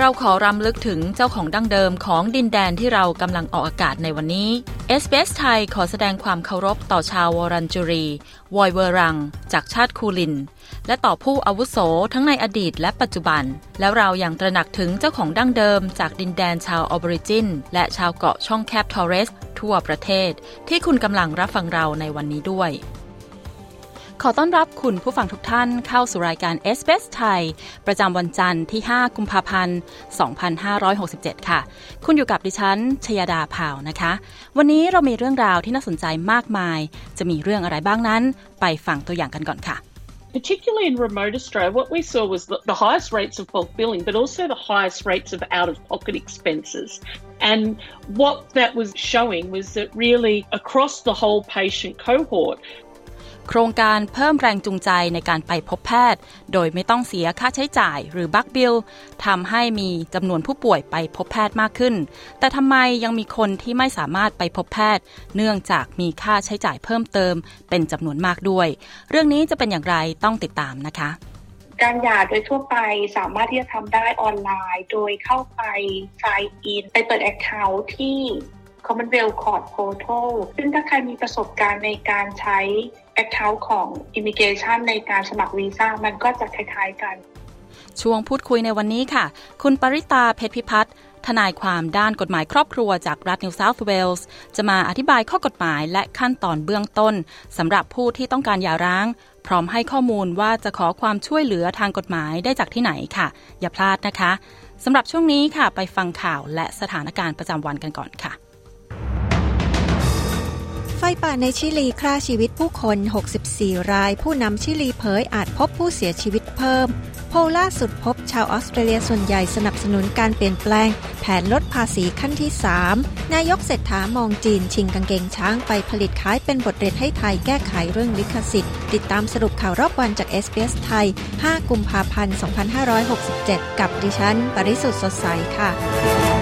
เราขอรำลึกถึงเจ้าของดั้งเดิมของดินแดนที่เรากำลังออกอากาศในวันนี้ SBS ไทยขอแสดงความเคารพต่อชาววอรันจูรี วอยเวอรัง จากชาติคูลิน และต่อผู้อาวุโสทั้งในอดีตและปัจจุบัน แล้วเราอยัางตระหนักถึงเจ้าของดั้งเดิมจากดินแดนชาวออบริจิน และชาวเกาะช่องแคบทอร์เรส ทั่วประเทศ ที่คุณกำลังรับฟังเราในวันนี้ด้วย ขอต้อนรับคุณผู้ฟังทุกท่านเข้าสู่รายการ s อ s ไทย ประจำวันจันทร์ที่ 5 กุมภาพันธ์ 2567 ค่ะ คุณอยู่กับดิฉัน ชยดาพาวนะคะ วันนี้เรามีเรื่องราวที่น่าสนใจมากมาย จะมีเรื่องอะไรบ้างนั้น ไปฟังตัวอย่างกันก่อนค่ะ Particularly in remote Australia, what we saw was the, the highest rates of bulk billing, but also the highest rates of out of pocket expenses. And what that was showing was that really across the whole patient cohort, โครงการเพิ่มแรงจูงใจในการไปพบแพทย์ โดยไม่ต้องเสียค่าใช้จ่ายหรือบัคบิลทำให้มีจำนวนผู้ป่วยไปพบแพทย์มากขึ้น แต่ทำไมยังมีคนที่ไม่สามารถไปพบแพทย์ เนื่องจากมีค่าใช้จ่ายเพิ่มเติม เป็นจำนวนมากด้วย เรื่องนี้จะเป็นอย่างไรต้องติดตามนะคะการหย่าโดยทั่วไปสามารถที่จะทำได้ออนไลน์ โดยเข้าไป sign in ไปเปิด account ที่ Commonwealth Court Portal ซึ่งถ้าใครมีประสบการณ์ในการใช้ account ของ Immigration ในการสมัครวีซ่ามันก็จะคล้ายๆกัน ช่วงพูดคุยในวันนี้ค่ะ คุณปริตาเพชรพิพัฒน์ทนายความด้านกฎหมายครอบครัวจากรัฐนิวเซาท์เวลส์จะมาอธิบายข้อกฎหมายและขั้นตอนเบื้องต้นสำหรับผู้ที่ต้องการหย่าร้าง พร้อมให้ข้อมูลว่าจะขอความช่วยเหลือทางกฎหมายได้จากที่ไหนค่ะ อย่าพลาดนะคะสำหรับช่วงนี้ค่ะ ไปฟังข่าวและสถานการณ์ประจำวันกันก่อนค่ะ ไฟป่าในชิลีฆ่าชีวิตผู้คน 64 ราย ผู้นำชิลีเผยอาจพบผู้เสียชีวิตเพิ่ม โพล่าสุดพบชาวออสเตรเลียส่วนใหญ่สนับสนุนการเปลี่ยนแปลง แผนลดภาษีขั้นที่ 3 นายกเศรษฐามองจีนชิงกางเกงช้างไปผลิตขายเป็นบทเรียนให้ไทยแก้ไขเรื่องลิขสิทธิ์ ติดตามสรุปข่าวรอบวันจาก SBS ไทย 5 กุมภาพันธ์ 2567 กับดิฉัน ปริสุทธ์สดใสค่ะ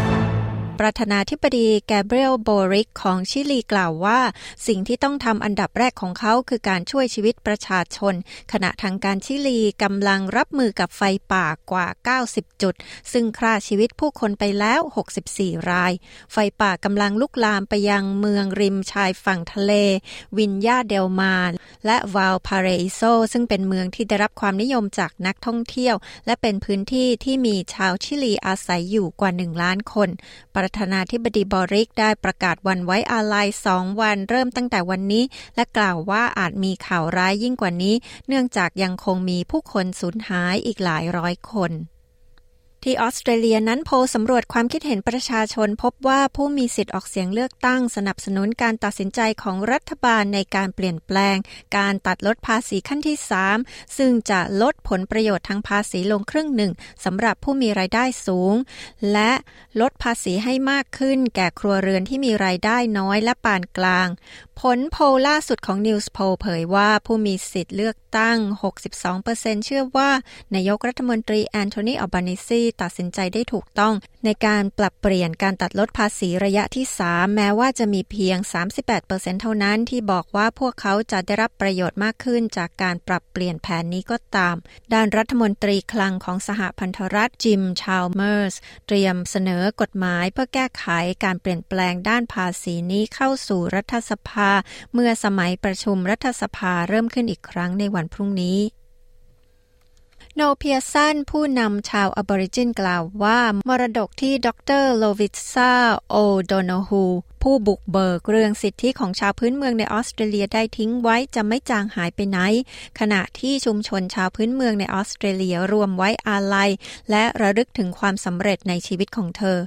ประธานาธิบดีแกเบรียลโบริกของชิลีกล่าวว่า สิ่งที่ต้องทำอันดับแรกของเขาคือการช่วยชีวิตประชาชน ขณะทางการชิลีกำลังรับมือกับไฟป่ากว่า 90 จุด ซึ่งฆ่าชีวิตผู้คนไปแล้ว 64 ราย ไฟป่ากำลังลุกลามไปยังเมืองริมชายฝั่งทะเล วินยาเดลมา และวาลพาเรอิโซซึ่งเป็นเมืองที่ได้รับความนิยมจากนักท่องเที่ยว และเป็นพื้นที่ที่มีชาวชิลีอาศัยอยู่กว่า 1 ล้านคนประประธานาธิบดีบอริกได้ประกาศวันไว้อาลัยสองวันเริ่มตั้งแต่วันนี้ และกล่าวว่าอาจมีข่าวร้ายยิ่งกว่านี้ เนื่องจากยังคงมีผู้คนสูญหายอีกหลายร้อยคน ที่ออสเตรเลียนั้นโพลสำรวจความคิดเห็นประชาชนพบว่าผู้มีสิทธิ์ออกเสียงเลือกตั้งสนับสนุนการตัดสินใจของรัฐบาลในการเปลี่ยนแปลง การตัดลดภาษีขั้นที่ 3 ซึ่งจะลดผลประโยชน์ทางภาษีลงครึ่งหนึ่งสำหรับผู้มีรายได้สูง และลดภาษีให้มากขึ้น แก่ครัวเรือนที่มีรายได้น้อยและปานกลาง ผลโพลล่าสุดของ Newspoll เผยว่าผู้มีสิทธิ์เลือกตั้ง 62%เชื่อว่านายกรัฐมนตรีแอนโทนีอัลบานิซีตัดสินใจได้ถูกต้อง ในการปรับเปลี่ยนการตัดลดภาษีระยะที่ 3 แม้ว่าจะมีเพียง 38%เท่านั้นที่บอกว่าพวกเขาจะได้รับประโยชน์มากขึ้นจากการปรับเปลี่ยนแผนนี้ก็ตาม ด้านรัฐมนตรีคลังของสหพันธรัฐจิมชาลเมอร์ส เตรียมเสนอกฎหมายเพื่อแก้ไขการเปลี่ยนแปลงด้านภาษีนี้เข้าสู่รัฐสภา เมื่อสมัยประชุมรัฐสภาเริ่มขึ้นอีกครั้งในวันพรุ่งนี้ โนเพียสันผู้นำชาวอบอริจินกล่าวว่า มรดกที่ดดรโลวิตจาโอโดโนฮู ผู้บุกเบิกเรื่องสิทธิของชาวพื้นเมืองในออสเตรเลียได้ทิ้งไว้จะไม่จางหายไปไหน ขณะที่ชุมชนชาวพื้นเมืองในออสเตรเลียร่วมไว้อาลัย และระลึกถึงความสำเร็จในชีวิตของเธอ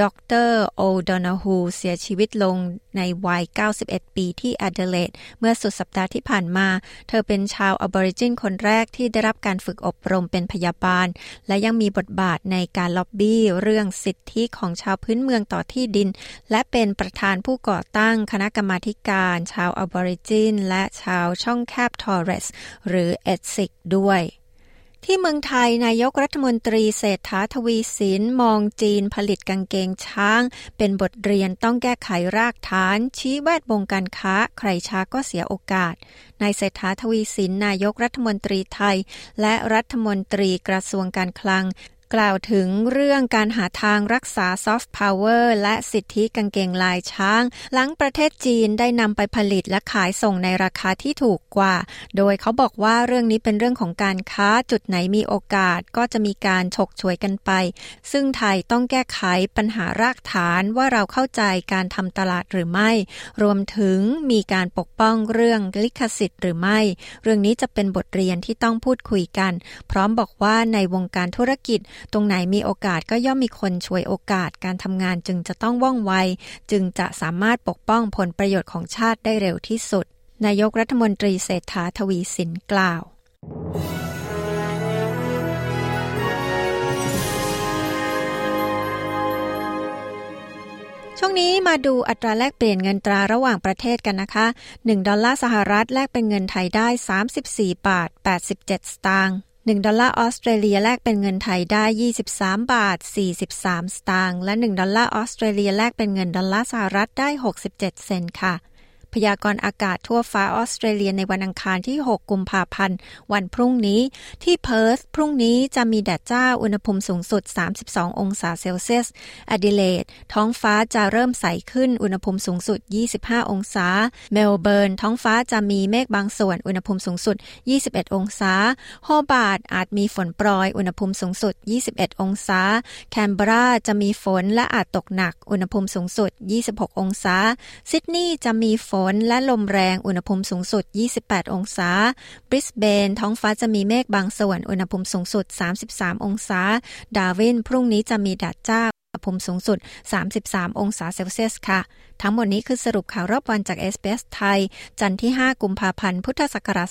ดรโอโดโนฮูเสียชีวิตลงในวัย 91 ปีที่แอดิเลดเมื่อสุดสัปดาห์ที่ผ่านมา เธอเป็นชาวอะบอริจินคนแรกที่ได้รับการฝึกอบรมเป็นพยาบาล และยังมีบทบาทในการล็อบบี้เรื่องสิทธิของชาวพื้นเมืองต่อที่ดิน และเป็นประธานผู้ก่อตั้งคณะกรรมาธิการ ชาวอะบอริจิน และชาวช่องแคบทอร์เรส หรือ ATSIC ด้วยที่เมืองไทยนายกรัฐมนตรีเศรษฐาทวีสินมองจีนผลิตกางเกงช้าง เป็นบทเรียนต้องแก้ไขรากฐาน ชี้แวดวงการค้า ใครช้าก็เสียโอกาสนายเศรษฐาทวีสินนายกรัฐมนตรีไทย และรัฐมนตรีกระทรวงการคลัง กล่าวถึงเรื่องการหาทางรักษาซอฟต์พาวเวอร์และสิทธิกางเกงลายช้าง หลังประเทศจีนได้นำไปผลิตและขายส่งในราคาที่ถูกกว่า โดยเขาบอกว่าเรื่องนี้เป็นเรื่องของการค้าจุดไหนมีโอกาสก็จะมีการฉกฉวยกันไป ซึ่งไทยต้องแก้ไขปัญหารากฐานว่าเราเข้าใจการทำตลาดหรือไม่ รวมถึงมีการปกป้องเรื่องลิขสิทธิ์หรือไม่ เรื่องนี้จะเป็นบทเรียนที่ต้องพูดคุยกัน พร้อมบอกว่าในวงการธุรกิจตรงไหนมีโอกาสก็ย่อมมีคนช่วยโอกาสการทำงานจึงจะต้องว่องไว จึงจะสามารถปกป้องผลประโยชน์ของชาติได้เร็วที่สุด นายกรัฐมนตรีเศรษฐาทวีสินกล่าวช่วงนี้มาดูอัตราแลกเปลี่ยนเงินตราระหว่างประเทศกันนะคะ 1 ดอลลาร์สหรัฐแลกเป็นเงินไทยได้ 34 บาท 87 สตางค์ 1 ดอลลาร์ออสเตรเลียแลกเป็นเงินไทยได้ 23 บาท 43 สตางค์ และ 1 ดอลลาร์ออสเตรเลียแลกเป็นเงินดอลลาร์สหรัฐได้ 67 เซนต์ค่ะ พยากรณ์อากาศทั่วฟ้าออสเตรเลียในวันอังคารที่ 6 กุมภาพันธ์ วันพรุ่งนี้ ที่เพิร์ธพรุ่งนี้จะมีแดดจ้าอุณหภูมิสูงสุด 32 องศาเซลเซียสแอดิเลดท้องฟ้าจะเริ่มใสขึ้นอุณหภูมิสูงสุด 25 องศา เมลเบิร์น ท้องฟ้าจะมีเมฆบางส่วน อุณหภูมิสูงสุด 21 องศา โฮบาร์ตอาจมีฝนโปรยอุณหภูมิสูงสุด 21 องศา แคนเบราจะมีฝนและอาจตกหนัก อุณหภูมิสูงสุด 26 องศา ซิดนีย์จะมีฝนและลมแรงอุณหภูมิสูงสุด 28 องศา บริสเบน ท้องฟ้าจะมีเมฆบางส่วน อุณหภูมิสูงสุด 33 องศา ดาวิน พรุ่งนี้จะมีแดดจ้า อุณหภูมิสูงสุด 33 องศาเซลเซียสค่ะ ทั้งหมดนี้คือสรุปข่าวรอบวันจากเอสเปสไทย จันทร์ที่ 5 กุมภาพันธ์ พุทธศักราช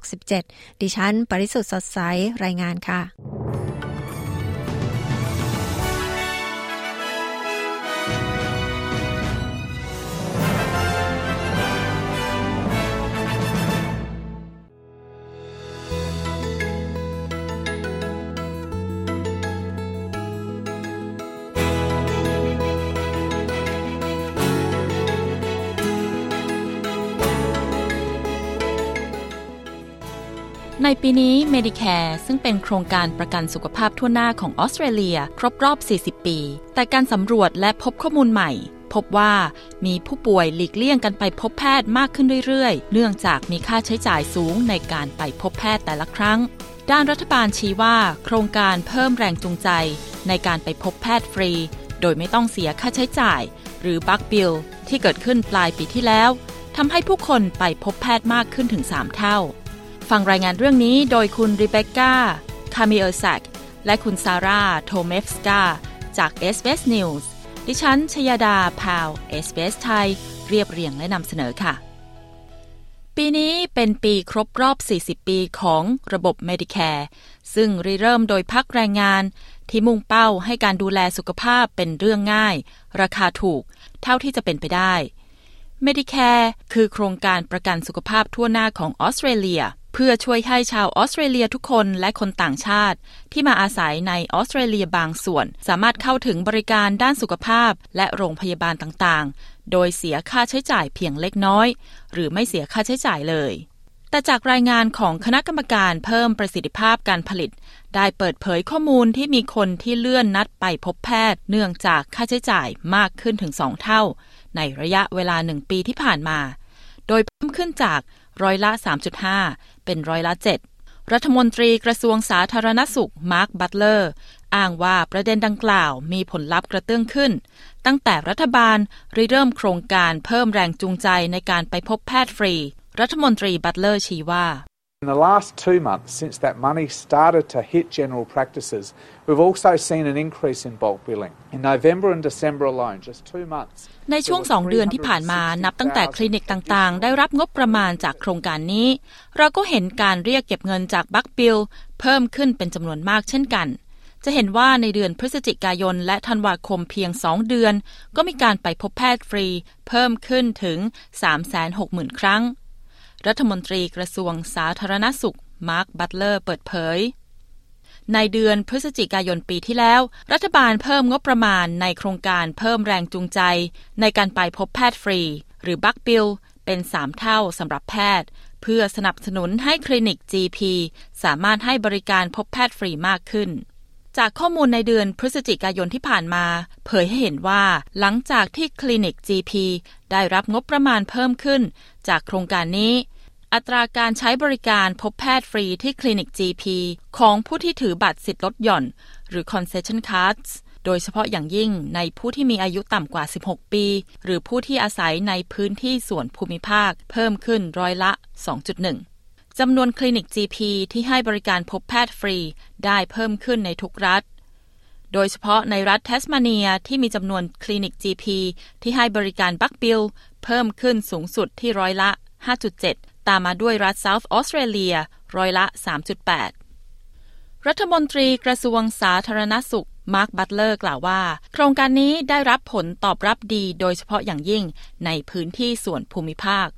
2567 ดิฉัน ปริสุทธ์สดใส รายงานค่ะ ในปีนี้ Medicare ซึ่งเป็นโครงการประกันสุขภาพทั่วหน้าของออสเตรเลีย ครบรอบ 40 ปี แต่การสำรวจและพบข้อมูลใหม่ พบว่ามีผู้ป่วยหลีกเลี่ยงกันไปพบแพทย์มากขึ้นเรื่อยๆ เนื่องจากมีค่าใช้จ่ายสูงในการไปพบแพทย์แต่ละครั้ง ด้านรัฐบาลชี้ว่า โครงการเพิ่มแรงจูงใจ ในการไปพบแพทย์ฟรี โดยไม่ต้องเสียค่าใช้จ่าย หรือบัคบิลที่เกิดขึ้นปลายปีที่แล้วทำให้ผู้คนไปพบแพทย์มากขึ้นถึง 3 เท่า ฟังรายงานเรื่องนี้โดยคุณริเบคก้า คามิเออร์แซก และคุณซาร่า โทเมฟสกา จากเอสเ s News ดิฉัน ชยดา พาวเวลล์ SBS ไทย เรียบเรียงและนำเสนอค่ะ ปีนี้เป็นปีครบรอบ 40 ปีของระบบ Medicare ซึ่งริเริ่มโดยพรรคแรงงานที่มุ่งเป้าให้การดูแลสุขภาพเป็นเรื่องง่าย ราคาถูก เท่าที่จะเป็นไปได้ Medicare คือโครงการประกันสุขภาพทั่วหน้าของออสเตรเลีย เพื่อช่วยให้ชาวออสเตรเลียทุกคนและคนต่างชาติ ที่มาอาศัยในออสเตรเลียบางส่วน สามารถเข้าถึงบริการด้านสุขภาพและโรงพยาบาลต่างๆ โดยเสียค่าใช้จ่ายเพียงเล็กน้อย หรือไม่เสียค่าใช้จ่ายเลย แต่จากรายงานของคณะกรรมการเพิ่มประสิทธิภาพการผลิต ได้เปิดเผยข้อมูลที่มีคนที่เลื่อนนัดไปพบแพทย์ เนื่องจากค่าใช้จ่ายมากขึ้นถึงสองเท่า ในระยะเวลาหนึ่งปีที่ผ่านมา โดยเพิ่มขึ้นจาก ร้อยละ 3.5 เป็นร้อยละรัฐมนตรีกระทรวงสาธารณสุขมาร์คบัตเลอร์อ้างว่าประเด็นดังกล่าวมีผลลัพธ์กระเตื้องขึ้น ตั้งแต่รัฐบาลริเริ่มโครงการเพิ่มแรงจูงใจในการไปพบแพทย์ฟรี รัฐมนตรีบัตเลอร์ชี้ว่า In the last two months, since that money started to hit general practices, we've also seen an increase in bulk billing. In November and December alone, just two months. ในช่วงสองเดือนที่ผ่านมานับตั้งแต่คลินิกต่างๆ ได้รับงบประมาณจากโครงการนี้ เราก็เห็นการเรียกเก็บเงินจาก bulk bill เพิ่มขึ้นเป็นจำนวนมากเช่นกัน จะเห็นว่าในเดือนพฤศจิกายนและธันวาคมเพียง2เดือน ก็มีการไปพบแพทย์ฟรี เพิ่มขึ้นถึง 360,000 ครั้ง รัฐมนตรีกระทรวงสาธารณสุข มาร์ค บัตเลอร์ เปิดเผย ในเดือนพฤศจิกายนปีที่แล้ว รัฐบาลเพิ่มงบประมาณในโครงการเพิ่มแรงจูงใจ ในการไปพบแพทย์ฟรี หรือ bulk bill เป็น 3 เท่าสำหรับแพทย์ เพื่อสนับสนุนให้คลินิก GP สามารถให้บริการพบแพทย์ฟรีมากขึ้น จากข้อมูลในเดือนพฤศจิกายนที่ผ่านมา เผยให้เห็นว่า หลังจากที่คลินิก GP ได้รับงบประมาณเพิ่มขึ้น จากโครงการนี้ อัตราการใช้บริการพบแพทย์ฟรีที่คลินิก GP ของผู้ที่ถือบัตรสิทธิ์ลดหย่อน หรือ concession cards โดยเฉพาะอย่างยิ่งในผู้ที่มีอายุต่ำกว่า 16 ปี หรือผู้ที่อาศัยในพื้นที่ส่วนภูมิภาค เพิ่มขึ้นร้อยละ 2.1 จำนวนคลินิก GP ที่ให้บริการพบแพทย์ฟรีได้เพิ่มขึ้นในทุกรัฐ โดยเฉพาะในรัฐเทสมาเนียที่มีจำนวนคลินิก GP ที่ให้บริการ bulk bill เพิ่มขึ้นสูงสุดที่ร้อยละ 5.7 ตามมาด้วยรัฐเซาท์ออสเตรเลียร้อยละ 3.8 รัฐมนตรีกระทรวงสาธารณสุขมาร์คบัตเลอร์กล่าวว่า โครงการนี้ได้รับผลตอบรับดีโดยเฉพาะอย่างยิ่งในพื้นที่ส่วนภูมิภาค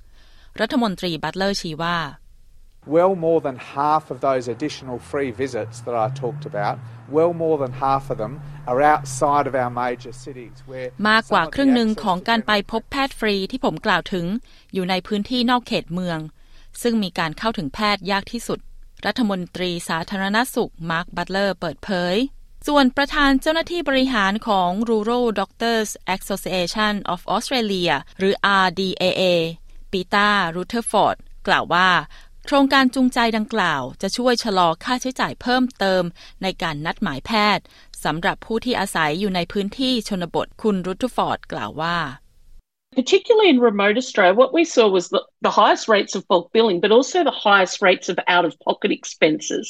รัฐมนตรีบัตเลอร์ชี้ว่า Well more than half of those additional free visits that I talked about, well more than half of them are outside of our major cities where มากกว่าครึ่งหนึ่งของการไปพบแพทย์ฟรีที่ผมกล่าวถึง อยู่ในพื้นที่นอกเขตเมือง ซึ่งมีการเข้าถึงแพทย์ยากที่สุด รัฐมนตรีสาธารณสุขมาร์คบัตเลอร์เปิดเผย ส่วนประธานเจ้าหน้าที่บริหารของ Rural Doctors Association of Australia หรือ RDAA ปีตารูเทอร์ฟอร์ดกล่าวว่า โครงการจูงใจดังกล่าว จะช่วยชะลอค่าใช้จ่ายเพิ่มเติม ในการนัดหมายแพทย์สำหรับผู้ที่อาศัยอยู่ในพื้นที่ชนบทคุณรุทฟอร์ดกล่าวว่า Particularly in remote Australia, what we saw was the, the highest rates of bulk billing, but also the highest rates of out of pocket expenses.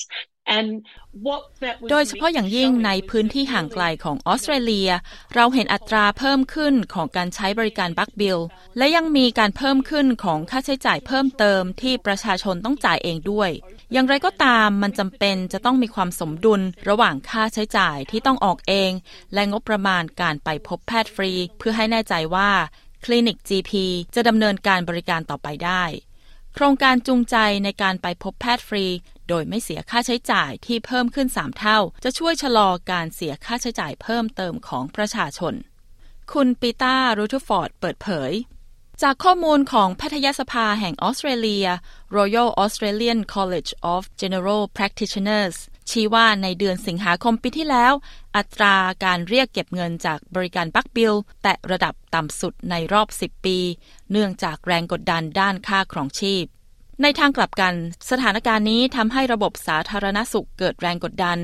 โดยเฉพาะอย่างยิ่งในพื้นที่ห่างไกลของออสเตรเลีย เราเห็นอัตราเพิ่มขึ้นของการใช้บริการบัคบิล และยังมีการเพิ่มขึ้นของค่าใช้จ่ายเพิ่มเติมที่ประชาชนต้องจ่ายเองด้วย อย่างไรก็ตามมันจำเป็นจะต้องมีความสมดุลระหว่างค่าใช้จ่ายที่ต้องออกเอง และงบประมาณการไปพบแพทย์ฟรี เพื่อให้แน่ใจว่าคลินิก GP จะดำเนินการบริการต่อไปได้ โครงการจูงใจในการไปพบแพทย์ฟรีโดยไม่เสียค่าใช้จ่ายที่เพิ่มขึ้น 3 เท่า จะช่วยชะลอการเสียค่าใช้จ่ายเพิ่มเติมของประชาชน คุณปีตารูทูฟอร์ดเปิดเผย จากข้อมูลของแพทยสภาแห่งออสเตรเลีย Royal Australian College of General Practitioners ชี้ว่าในเดือนสิงหาคมปีที่แล้ว อัตราการเรียกเก็บเงินจากบริการ bulk bill แตะระดับต่ำสุดในรอบ 10 ปี เนื่องจากแรงกดดันด้านค่าครองชีพ ในทางกลับกัน สถานการณ์นี้ทำให้ระบบสาธารณสุขเกิดแรงกดดัน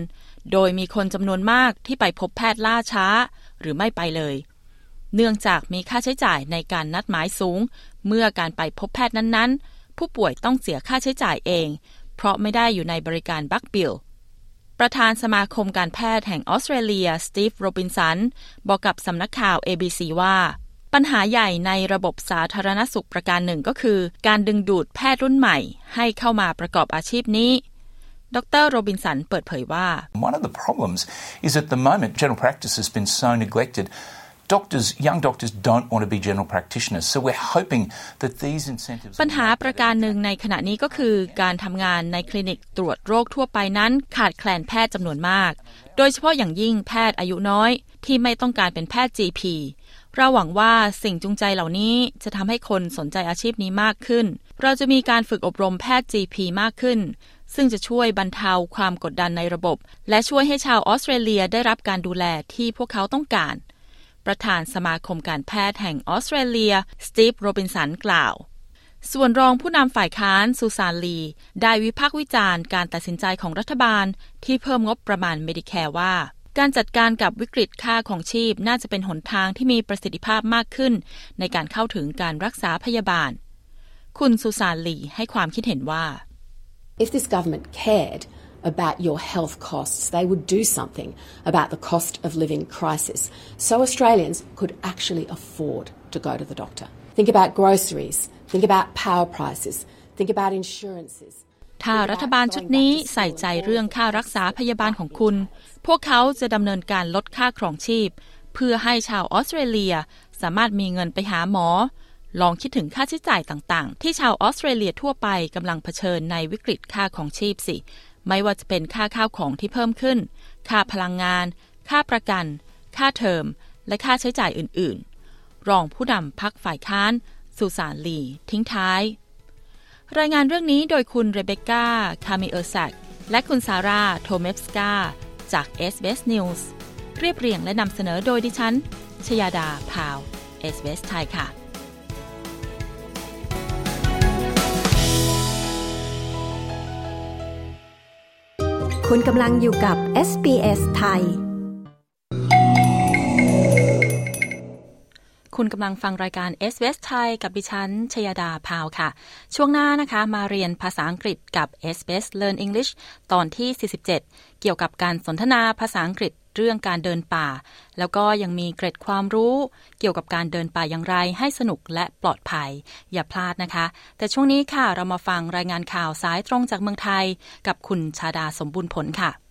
โดยมีคนจำนวนมากที่ไปพบแพทย์ล่าช้า หรือไม่ไปเลย เนื่องจากมีค่าใช้จ่ายในการนัดหมายสูง เมื่อการไปพบแพทย์นั้นๆ ผู้ป่วยต้องเสียค่าใช้จ่ายเอง เพราะไม่ได้อยู่ในบริการ bulk bill ประธานสมาคมการแพทย์แห่งออสเตรเลีย สตีฟ โรบินสัน บอกกับสำนักข่าว ABC ว่า ปัญหาใหญ่ในระบบสาธารณสุขประการหนึ่งก็คือ การดึงดูดแพทย์รุ่นใหม่ ให้เข้ามาประกอบอาชีพนี้ดรโรบินสันเปิดเผยว่า One of the problems is at the moment general practice has been so neglected doctors young doctors don't want to be general practitioners so we're hoping that these incentives ปัญหาประการหนึ่งในขณะนี้ก็คือ การทำงานในคลินิกตรวจโรคทั่วไปนั้น ขาดแคลนแพทย์จำนวนมาก โดยเฉพาะอย่างยิ่งแพทย์อายุน้อย ที่ไม่ต้องการเป็นแพทย์ GP เราหวังว่าสิ่งจูงใจเหล่านี้จะทำให้คนสนใจอาชีพนี้มากขึ้น เราจะมีการฝึกอบรมแพทย์ GP มากขึ้น ซึ่งจะช่วยบรรเทาความกดดันในระบบ และช่วยให้ชาวออสเตรเลียได้รับการดูแลที่พวกเขาต้องการ ประธานสมาคมการแพทย์แห่งออสเตรเลีย สตีฟโรบินสันกล่าวส่วนรองผู้นำฝ่ายค้านซูซานลี ได้วิพากษ์วิจารณ์การตัดสินใจของรัฐบาลที่เพิ่มงบประมาณเมดิแคร์ว่า การจัดการกับวิกฤตค่าของชีพน่าจะเป็นหนทางที่มีประสิทธิภาพมากขึ้น ในการเข้าถึงการรักษาพยาบาล คุณซูซานลีให้ความคิดเห็นว่า If this government cared about your health costs, they would do something about the cost of living crisis so Australians could actually afford to go to the doctor. Think about groceries, think about power prices, think about insurances. ถ้ารัฐบาลชุดนี้ใส่ใจเรื่องค่ารักษาพยาบาลของคุณ พวกเขาจะดำเนินการลดค่าครองชีพ เพื่อให้ชาวออสเตรเลียสามารถมีเงินไปหาหมอ ลองคิดถึงค่าใช้จ่ายต่างๆ ที่ชาวออสเตรเลียทั่วไปกำลังเผชิญในวิกฤตค่าของชีพสิ ไม่ว่าจะเป็นค่าข้าวของที่เพิ่มขึ้น ค่าพลังงาน ค่าประกัน ค่าเทอม และค่าใช้จ่ายอื่นๆ รองผู้นำพักฝ่ายค้าน ซูซานลี ทิ้งท้าย รายงานเรื่องนี้โดยคุณเรเบคก้า คามิเออร์ซักและคุณซาร่า โทเมฟสกา จาก SBS News เรียบเรียงและนำเสนอโดยดิฉัน ชยาดาพาว SBS ไทยค่ะ คุณกำลังอยู่กับ SBS ไทย คุณกำลังฟังรายการ s อ s ไทยกับดิฉัน ชยดาพาวค่ะ ช่วงหน้านะคะมาเรียนภาษาอังกฤษกับ s อ s Learn English ตอนที่ 47 เกี่ยวกับการสนทนาภาษาอังกฤษเรื่องการเดินป่า แล้วก็ยังมีเกร็ดความรู้ เกี่ยวกับการเดินป่าอย่างไรให้สนุกและปลอดภัย อย่าพลาดนะคะ แต่ช่วงนี้ค่ะเรามาฟังรายงานข่าวสายตรงจากเมืองไทย กับคุณชาดาสมบูรณ์ผลค่ะ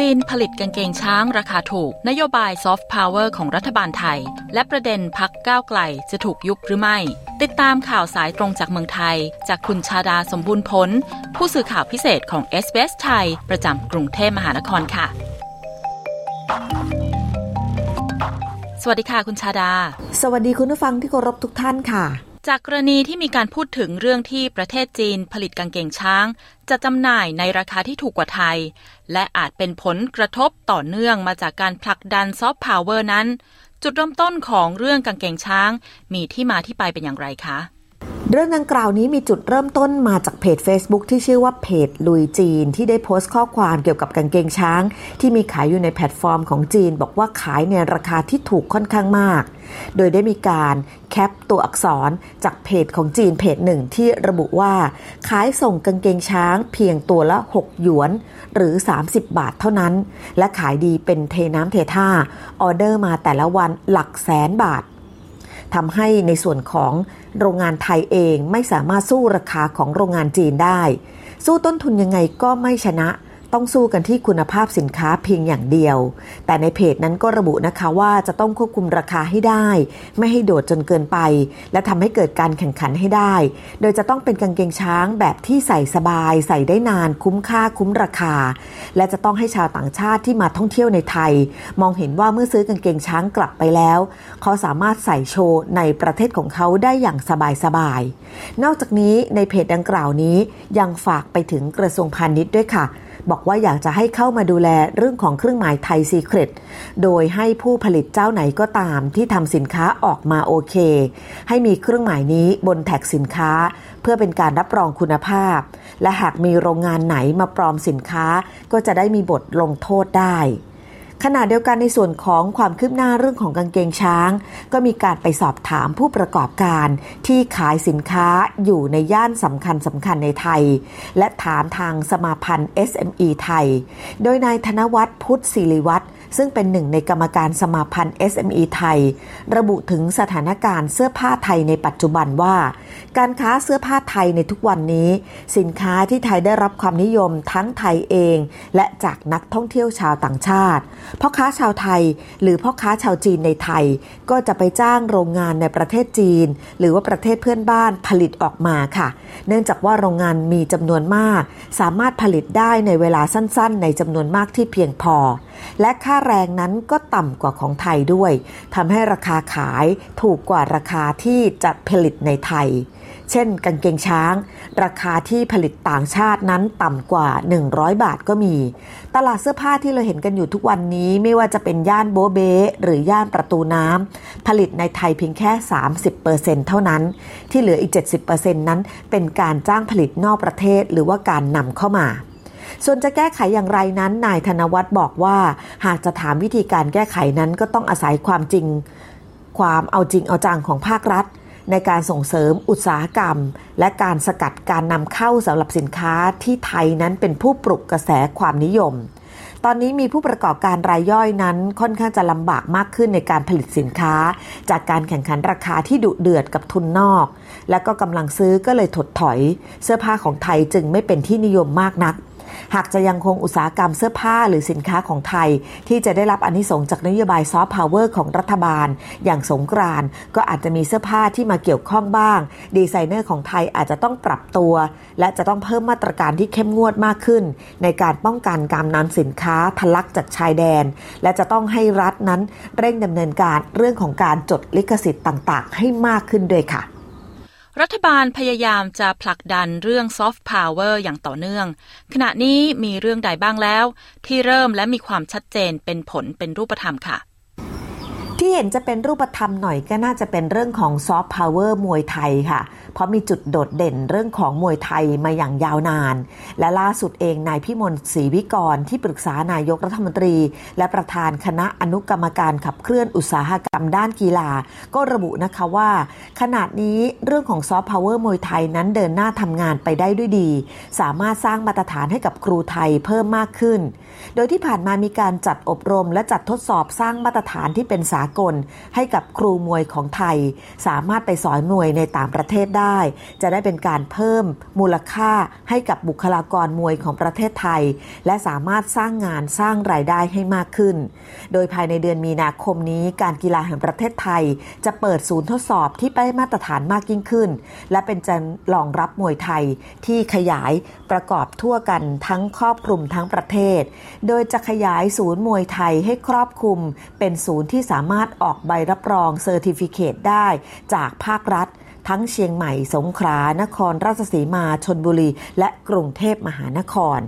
จีนผลิตกางเกงช้างราคาถูก นโยบายซอฟต์พาวเวอร์ของรัฐบาลไทย และประเด็นพักก้าวไกลจะถูกยุบหรือไม่ ติดตามข่าวสายตรงจากเมืองไทย จากคุณชาดาสมบูรณ์ผล ผู้สื่อข่าวพิเศษของ s อ s ไทย ประจำกรุงเทพมหานครค่ะ สวัสดีค่ะคุณชาดา สวัสดีคุณผู้ฟังที่เคารพทุกท่านค่ะ จากกรณีที่มีการพูดถึงเรื่องที่ประเทศจีนผลิตกางเกงช้าง จะจำหน่ายในราคาที่ถูกกว่าไทย และอาจเป็นผลกระทบต่อเนื่องมาจากการผลักดันซอฟต์พาวเวอร์นั้น จุดเริ่มต้นของเรื่องกางเกงช้าง มีที่มาที่ไปเป็นอย่างไรคะ เรื่องดังกล่าวนี้มีจุดเริ่มต้นมาจากเพจ Facebook ที่ชื่อว่าเพจลุยจีน ที่ได้โพสต์ข้อความเกี่ยวกับกางเกงช้าง ที่มีขายอยู่ในแพลตฟอร์มของจีน บอกว่าขายในราคาที่ถูกค่อนข้างมาก โดยได้มีการแคปตัวอักษรจากเพจของจีนเพจหนึ่งที่ระบุว่า ขายส่งกางเกงช้างเพียงตัวละ 6 หยวน หรือ 30 บาทเท่านั้น และขายดีเป็นเทน้ำเทท่า ออเดอร์มาแต่ละวันหลักแสนบาททำให้ในส่วนของ โรงงานไทยเองไม่สามารถสู้ราคาของโรงงานจีนได้ สู้ต้นทุนยังไงก็ไม่ชนะ ต้องสู้กันที่คุณภาพสินค้าเพียงอย่างเดียว แต่ในเพจนั้นก็ระบุนะคะว่าจะต้องควบคุมราคาให้ได้ ไม่ให้โดดจนเกินไป และทำให้เกิดการแข่งขันให้ได้ โดยจะต้องเป็นกางเกงช้างแบบที่ใส่สบาย ใส่ได้นานคุ้มค่าคุ้มราคา และจะต้องให้ชาวต่างชาติที่มาท่องเที่ยวในไทย มองเห็นว่าเมื่อซื้อกางเกงช้างกลับไปแล้ว เขาสามารถใส่โชว์ในประเทศของเขาได้อย่างสบายๆนอกจากนี้ในเพจดังกล่าวนี้ยังฝากไปถึงกระทรวงพาณิชย์ด้วยค่ะ บอกว่าอยากจะให้เข้ามาดูแลเรื่องของเครื่องหมายไทยซีเครตโดยให้ผู้ผลิตเจ้าไหนก็ตามที่ทำสินค้าออกมาโอเค ให้มีเครื่องหมายนี้บนแท็กสินค้า เพื่อเป็นการรับรองคุณภาพ และหากมีโรงงานไหนมาปลอมสินค้าก็จะได้มีบทลงโทษได้ ขณะเดียวกันในส่วนของความคืบหน้าเรื่องของกางเกงช้าง ก็มีการไปสอบถามผู้ประกอบการที่ขายสินค้าอยู่ในย่านสำคัญสำคัญในไทย และถามทางสมาพันธ์ SME ไทย โดยนายธนวัฒน์พุทธศิริวัฒน์ ซึ่งเป็นหนึ่งในกรรมการสมาพันธ์ SME ไทย ระบุถึงสถานการณ์เสื้อผ้าไทยในปัจจุบันว่า การค้าเสื้อผ้าไทยในทุกวันนี้ สินค้าที่ไทยได้รับความนิยมทั้งไทยเอง และจากนักท่องเที่ยวชาวต่างชาติพ่อค้าชาวไทย หรือพ่อค้าชาวจีนในไทย ก็จะไปจ้างโรงงานในประเทศจีน หรือว่าประเทศเพื่อนบ้านผลิตออกมาค่ะ เนื่องจากว่าโรงงานมีจำนวนมาก สามารถผลิตได้ในเวลาสั้น ๆ ในจำนวนมากที่เพียงพอและค่าแรงนั้นก็ต่ำกว่าของไทยด้วยทำให้ราคาขายถูกกว่าราคาที่จัดผลิตในไทย เช่นกางเกงช้าง ราคาที่ผลิตต่างชาตินั้นต่ำกว่า 100 บาทก็มี ตลาดเสื้อผ้าที่เราเห็นกันอยู่ทุกวันนี้ไม่ว่าจะเป็นย่านโบเบหรือย่านประตูน้ำผลิตในไทยเพียงแค่ 30%เท่านั้น ที่เหลืออีก 70%นั้นเป็นการจ้างผลิตนอกประเทศหรือว่าการนำเข้ามา ส่วนจะแก้ไขอย่างไรนั้น นายธนวัฒน์บอกว่าหากจะถามวิธีการแก้ไขนั้นก็ต้องอาศัยความจริง ความเอาจริงเอาจังของภาครัฐ ในการส่งเสริมอุตสาหกรรม และการสกัดการนำเข้าสำหรับสินค้าที่ไทยนั้นเป็นผู้ปลุกกระแสความนิยมตอนนี้มีผู้ประกอบการรายย่อยนั้นค่อนข้างจะลำบากมากขึ้นในการผลิตสินค้า จากการแข่งขันราคาที่ดุเดือดกับทุนนอก และก็กำลังซื้อก็เลยถดถอย เสื้อผ้าของไทยจึงไม่เป็นที่นิยมมากนัก หากจะยังคงอุตสาหกรรมเสื้อผ้าหรือสินค้าของไทย ที่จะได้รับอานิสงส์จากนโยบายซอฟต์พาวเวอร์ของรัฐบาล อย่างสงกรานต์ก็อาจจะมีเสื้อผ้าที่มาเกี่ยวข้องบ้าง ดีไซเนอร์ของไทยอาจจะต้องปรับตัว และจะต้องเพิ่มมาตรการที่เข้มงวดมากขึ้น ในการป้องกันการนำสินค้าทะลักจากชายแดน และจะต้องให้รัฐนั้นเร่งดำเนินการเรื่องของการจดลิขสิทธิ์ต่าง ๆ ให้มากขึ้นด้วยค่ะ รัฐบาลพยายามจะผลักดันเรื่องซอฟต์พาวเวอร์อย่างต่อเนื่อง ขณะนี้มีเรื่องใดบ้างแล้ว ที่เริ่มและมีความชัดเจนเป็นผลเป็นรูปธรรมค่ะ ที่เห็นจะเป็นรูปธรรมหน่อยก็น่าจะเป็นเรื่องของซอฟต์พาวเวอร์มวยไทยค่ะ เพราะมีจุดโดดเด่นเรื่องของมวยไทยมาอย่างยาวนาน และล่าสุดเองนายพิมลศรีวิกรที่ปรึกษานายกรัฐมนตรี และประธานคณะอนุกรรมการขับเคลื่อนอุตสาหกรรมด้านกีฬา ก็ระบุนะคะว่า ขนาดนี้เรื่องของซอฟต์พาวเวอร์มวยไทยนั้นเดินหน้าทำงานไปได้ด้วยดี สามารถสร้างมาตรฐานให้กับครูไทยเพิ่มมากขึ้น โดยที่ผ่านมามีการจัดอบรม และจัดทดสอบสร้างมาตรฐานที่เป็นสาากล ให้กับครูมวยของไทย สามารถไปสอนมวยในต่างประเทศได้ จะได้เป็นการเพิ่มมูลค่าให้กับบุคลากรมวยของประเทศไทย และสามารถสร้างงานสร้างรายได้ให้มากขึ้น โดยภายในเดือนมีนาคมนี้การกีฬาแห่งประเทศไทย จะเปิดศูนย์ทดสอบที่ได้มาตรฐานมากยิ่งขึ้น และเป็นจะรองรับมวยไทยที่ขยายประกอบทั่วกันทั้งครอบคลุมทั้งประเทศ โดยจะขยายศูนย์มวยไทยให้ครอบคลุมเป็นศูนย์ที่สามารถออกใบรับรอง certificate ได้จากภาครัฐ ทั้งเชียงใหม่ สงขลา นครราชสีมา ชนบุรี และกรุงเทพมหานคร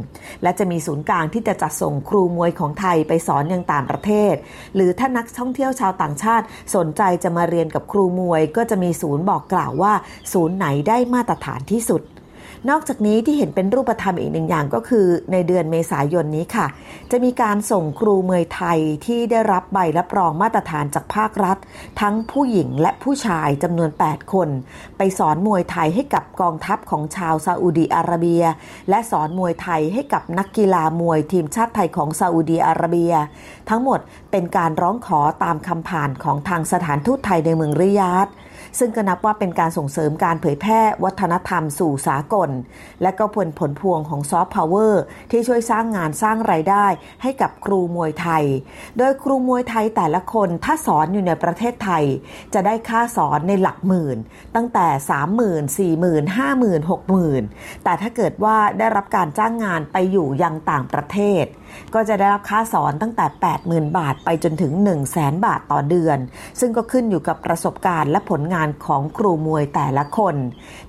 และจะมีศูนย์กลางที่จะจัดส่งครูมวยของไทยไปสอนยังต่างประเทศ หรือถ้านักท่องเที่ยวชาวต่างชาติสนใจจะมาเรียนกับครูมวย ก็จะมีศูนย์บอกกล่าวว่า ศูนย์ไหนได้มาตรฐานที่สุด นอกจากนี้ที่เห็นเป็นรูปธรรมอีกหนึ่งอย่างก็คือ ในเดือนเมษายนนี้ค่ะ จะมีการส่งครูมวยไทยที่ได้รับใบรับรองมาตรฐานจากภาครัฐ ทั้งผู้หญิงและผู้ชายจำนวน 8 คน ไปสอนมวยไทยให้กับกองทัพของชาวซาอุดีอาระเบีย และสอนมวยไทยให้กับนักกีฬามวยทีมชาติไทยของซาอุดีอาระเบีย ทั้งหมดเป็นการร้องขอตามคำผ่านของทางสถานทูตไทยในเมืองริยาด ซึ่งก็นับว่าเป็นการส่งเสริมการเผยแพร่วัฒนธรรมสู่สากล และก็ผลผลพวงของซอฟต์พาวเวอร์ที่ช่วยสร้างงานสร้างไรายได้ให้กับครูมวยไทย โดยครูมวยไทยแต่ละคนถ้าสอนอยู่ในประเทศไทย จะได้ค่าสอนในหลักหมื่น ตั้งแต่ 30,000 40,000 50,000 60,000 แต่ถ้าเกิดว่าได้รับการจ้างงานไปอยู่ยังต่างประเทศ ก็จะได้รับค่าสอนตั้งแต่ 80,000 บาทไปจนถึง 1 0 0 0 0แบาทต่อเดือน ซึ่งก็ขึ้นอยู่กับประสบการณ์และผลงานของครูมวยแต่ละคน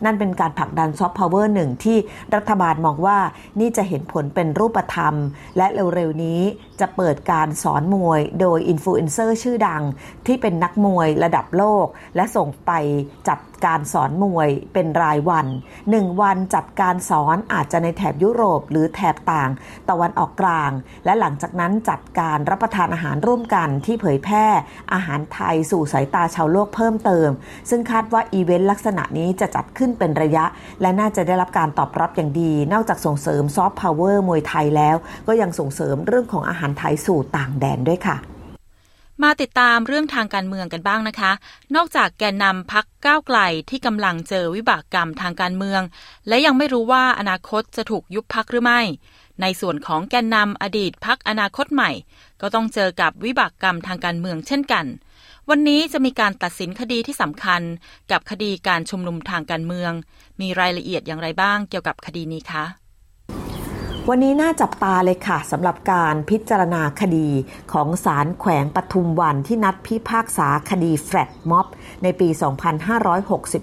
นั่นเป็นการผลักดันซอฟต์พาวเวอร์หนึ่งที่รัฐบาลมองว่านี่จะเห็นผลเป็นรูปธรรม และเร็วๆนี้จะเปิดการสอนมวยโดยอินฟลูเอนเซอร์ชื่อดัง ที่เป็นนักมวยระดับโลก และส่งไปจัดการสอนมวยเป็นรายวัน 1 วันจัดการสอนอาจจะในแถบยุโรป หรือแถบต่างตะวันออกกลาง และหลังจากนั้นจัดการรับประทานอาหารร่วมกันที่เผยแพร่อาหารไทยสู่สายตาชาวโลกเพิ่มเติม ซึ่งคาดว่าอีเวนต์ลักษณะนี้จะจัดขึ้นเป็นระยะ และน่าจะได้รับการตอบรับอย่างดี นอกจากส่งเสริมซอฟต์พาวเวอร์มวยไทยแล้ว ก็ยังส่งเสริมเรื่องของอาหารไทยสู่ต่างแดนด้วยค่ะ มาติดตามเรื่องทางการเมืองกันบ้างนะคะ นอกจากแกนนำพรรคก้าวไกลที่กำลังเจอวิบากกรรมทางการเมือง และยังไม่รู้ว่าอนาคตจะถูกยุบพรรคหรือไม่ ในส่วนของแกนนำอดีตพรรคอนาคตใหม่ ก็ต้องเจอกับวิบากกรรมทางการเมืองเช่นกัน วันนี้จะมีการตัดสินคดีที่สำคัญ กับคดีการชุมนุมทางการเมือง มีรายละเอียดอย่างไรบ้างเกี่ยวกับคดีนี้คะ วันนี้น่าจับตาเลยค่ะสำหรับการพิจารณาคดีของศาลแขวงปทุมวันที่นัดพิพากษาคดีแฟลตม็อบในปี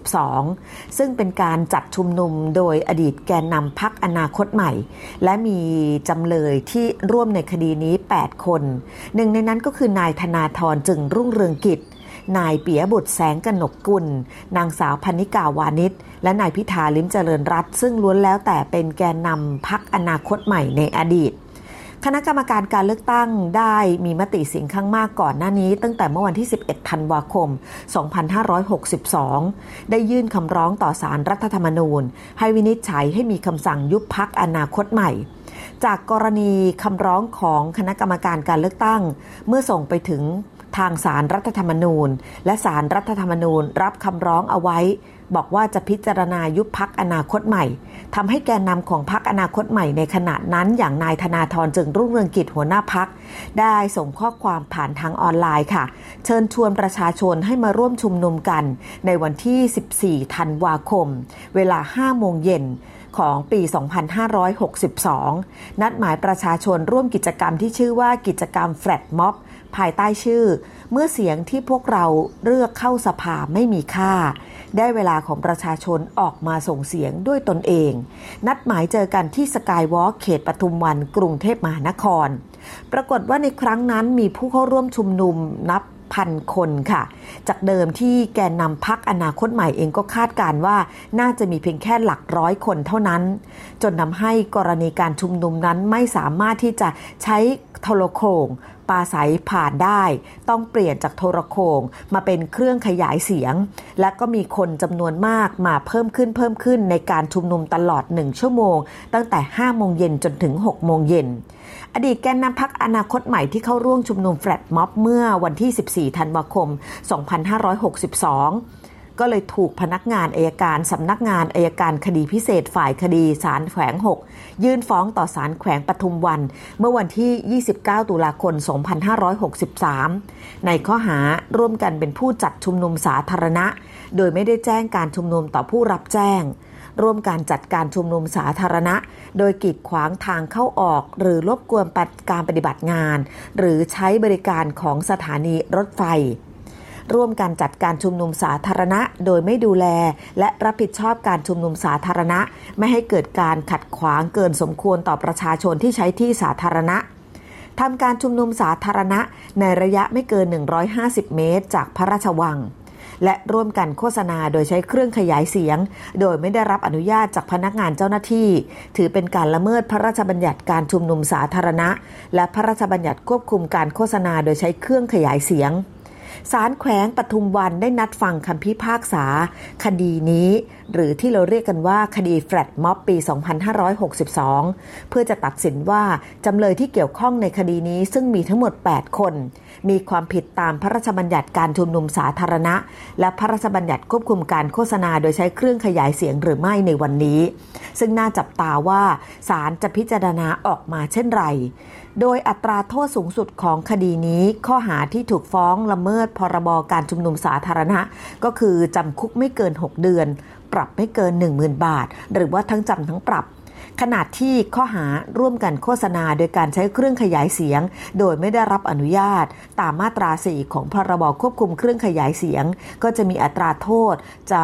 2562 ซึ่งเป็นการจัดชุมนุมโดยอดีตแกนนำพักอนาคตใหม่ และมีจำเลยที่ร่วมในคดีนี้ 8 คน หนึ่งในนั้นก็คือนายธนาธรจึงรุ่งเรืองกิจ นายเปียบุตรแสงกนกกุล นางสาวพนิกาวานิชและนายพิธาลิมเจริญรัตซึ่งล้วนแล้วแต่เป็นแกนนำพักอนาคตใหม่ในอดีตคณะกรรมการการเลือกตั้งได้มีมติเสียงข้างมากก่อนหน้านี้ ตั้งแต่เมื่อวันที่ 11 ธันวาคม 2562 ได้ยื่นคำร้องต่อสารรัฐธรรมนูญ ให้วินิจฉัยให้มีคำสั่งยุบพักอนาคตใหม่ จากกรณีคำร้องของคณะกรรมการการเลือกตั้ง เมื่อส่งไปถึง ทางสารรัฐธรรมนูญ และสารรัฐธรรมนูญรับคำร้องเอาไว้ บอกว่าจะพิจารณายุบพักอนาคตใหม่ทำให้แกนนำของพักอนาคตใหม่ในขณะนั้นอย่างนายธนาธรจึงรุ่งเรืองกิจหัวหน้าพัก ได้ส่งข้อความผ่านทางออนไลน์ค่ะ เชิญชวนประชาชนให้มาร่วมชุมนุมกัน ในวันที่ 14 ธันวาคม เวลา 5 โมงเย็นของปี 2562 นัดหมายประชาชนร่วมกิจกรรมที่ชื่อว่ากิจกรรมแฟลตม็อบ ภายใต้ชื่อ เมื่อเสียงที่พวกเราเลือกเข้าสภาไม่มีค่า ได้เวลาของประชาชนออกมาส่งเสียงด้วยตนเอง นัดหมายเจอกันที่สกายวอล์กเขตปทุมวันกรุงเทพมหานคร ปรากฏว่าในครั้งนั้นมีผู้เข้าร่วมชุมนุมนับพันคนค่ะ จากเดิมที่แกนนำพักอนาคตใหม่เองก็คาดการว่าน่าจะมีเพียงแค่หลักร้อยคนเท่านั้น จนทำให้กรณีการชุมนุมนั้นไม่สามารถที่จะใช้โทรโขง ปาสายผ่านได้ ต้องเปลี่ยนจากโทรโขงมาเป็นเครื่องขยายเสียง และก็มีคนจำนวนมากมาเพิ่มขึ้นเพิ่มขึ้นในการชุมนุมตลอดหนึ่งชั่วโมง ตั้งแต่ 5 โมงเย็นจนถึง 6 โมงเย็นอดีตแกนนำพักอนาคตใหม่ที่เข้าร่วมชุมนุมแฟลตม็อบเมื่อวันที่ 14 ธันวาคม 2562 ก็เลยถูกพนักงานอายการสำนักงานอายการคดีพิเศษฝ่ายคดีศาลแขวง 6 ยื่นฟ้องต่อศาลแขวงปทุมวัน เมื่อวันที่ 29 ตุลาคม 2563 ในข้อหาร่วมกันเป็นผู้จัดชุมนุมสาธารณะ โดยไม่ได้แจ้งการชุมนุมต่อผู้รับแจ้ง ร่วมการจัดการชุมนุมสาธารณะ โดยกีดขวางทางเข้าออก หรือรบกวนการปฏิบัติงาน หรือใช้บริการของสถานีรถไฟ ร่วมการจัดการชุมนุมสาธารณะ โดยไม่ดูแล และรับผิดชอบการชุมนุมสาธารณะ ไม่ให้เกิดการขัดขวางเกินสมควรต่อประชาชนที่ใช้ที่สาธารณะทำการชุมนุมสาธารณะในระยะไม่เกิน 150 เมตร จากพระราชวัง และร่วมกันโฆษณาโดยใช้เครื่องขยายเสียง โดยไม่ได้รับอนุญาตจากพนักงานเจ้าหน้าที่ ถือเป็นการละเมิดพระราชบัญญัติการชุมนุมสาธารณะ และพระราชบัญญัติควบคุมการโฆษณาโดยใช้เครื่องขยายเสียง ศาลแขวงปทุมวันได้นัดฟังคำพิพากษา คดีนี้ หรือที่เราเรียกกันว่าคดีแฟลตม็อบปี 2562 เพื่อจะตัดสินว่าจำเลยที่เกี่ยวข้องในคดีนี้ซึ่งมีทั้งหมด 8 คน มีความผิดตามพระราชบัญญัติการชุมนุมสาธารณะ และพระราชบัญญัติควบคุมการโฆษณาโดยใช้เครื่องขยายเสียงหรือไม่ในวันนี้ ซึ่งน่าจับตาว่าศาลจะพิจารณาออกมาเช่นไร โดยอัตราโทษสูงสุดของคดีนี้ข้อหาที่ถูกฟ้องละเมิดพรบการชุมนุมสาธารณะ ก็คือจำคุกไม่เกิน 6 เดือน ปรับไม่เกิน 10,000 บาท หรือว่าทั้งจำทั้งปรับขนาดที่ข้อหาร่วมกันโฆษณาโดยการใช้เครื่องขยายเสียง โดยไม่ได้รับอนุญาต ตามมาตรา 4 ของพรบควบคุมเครื่องขยายเสียง ก็จะมีอัตราโทษจะ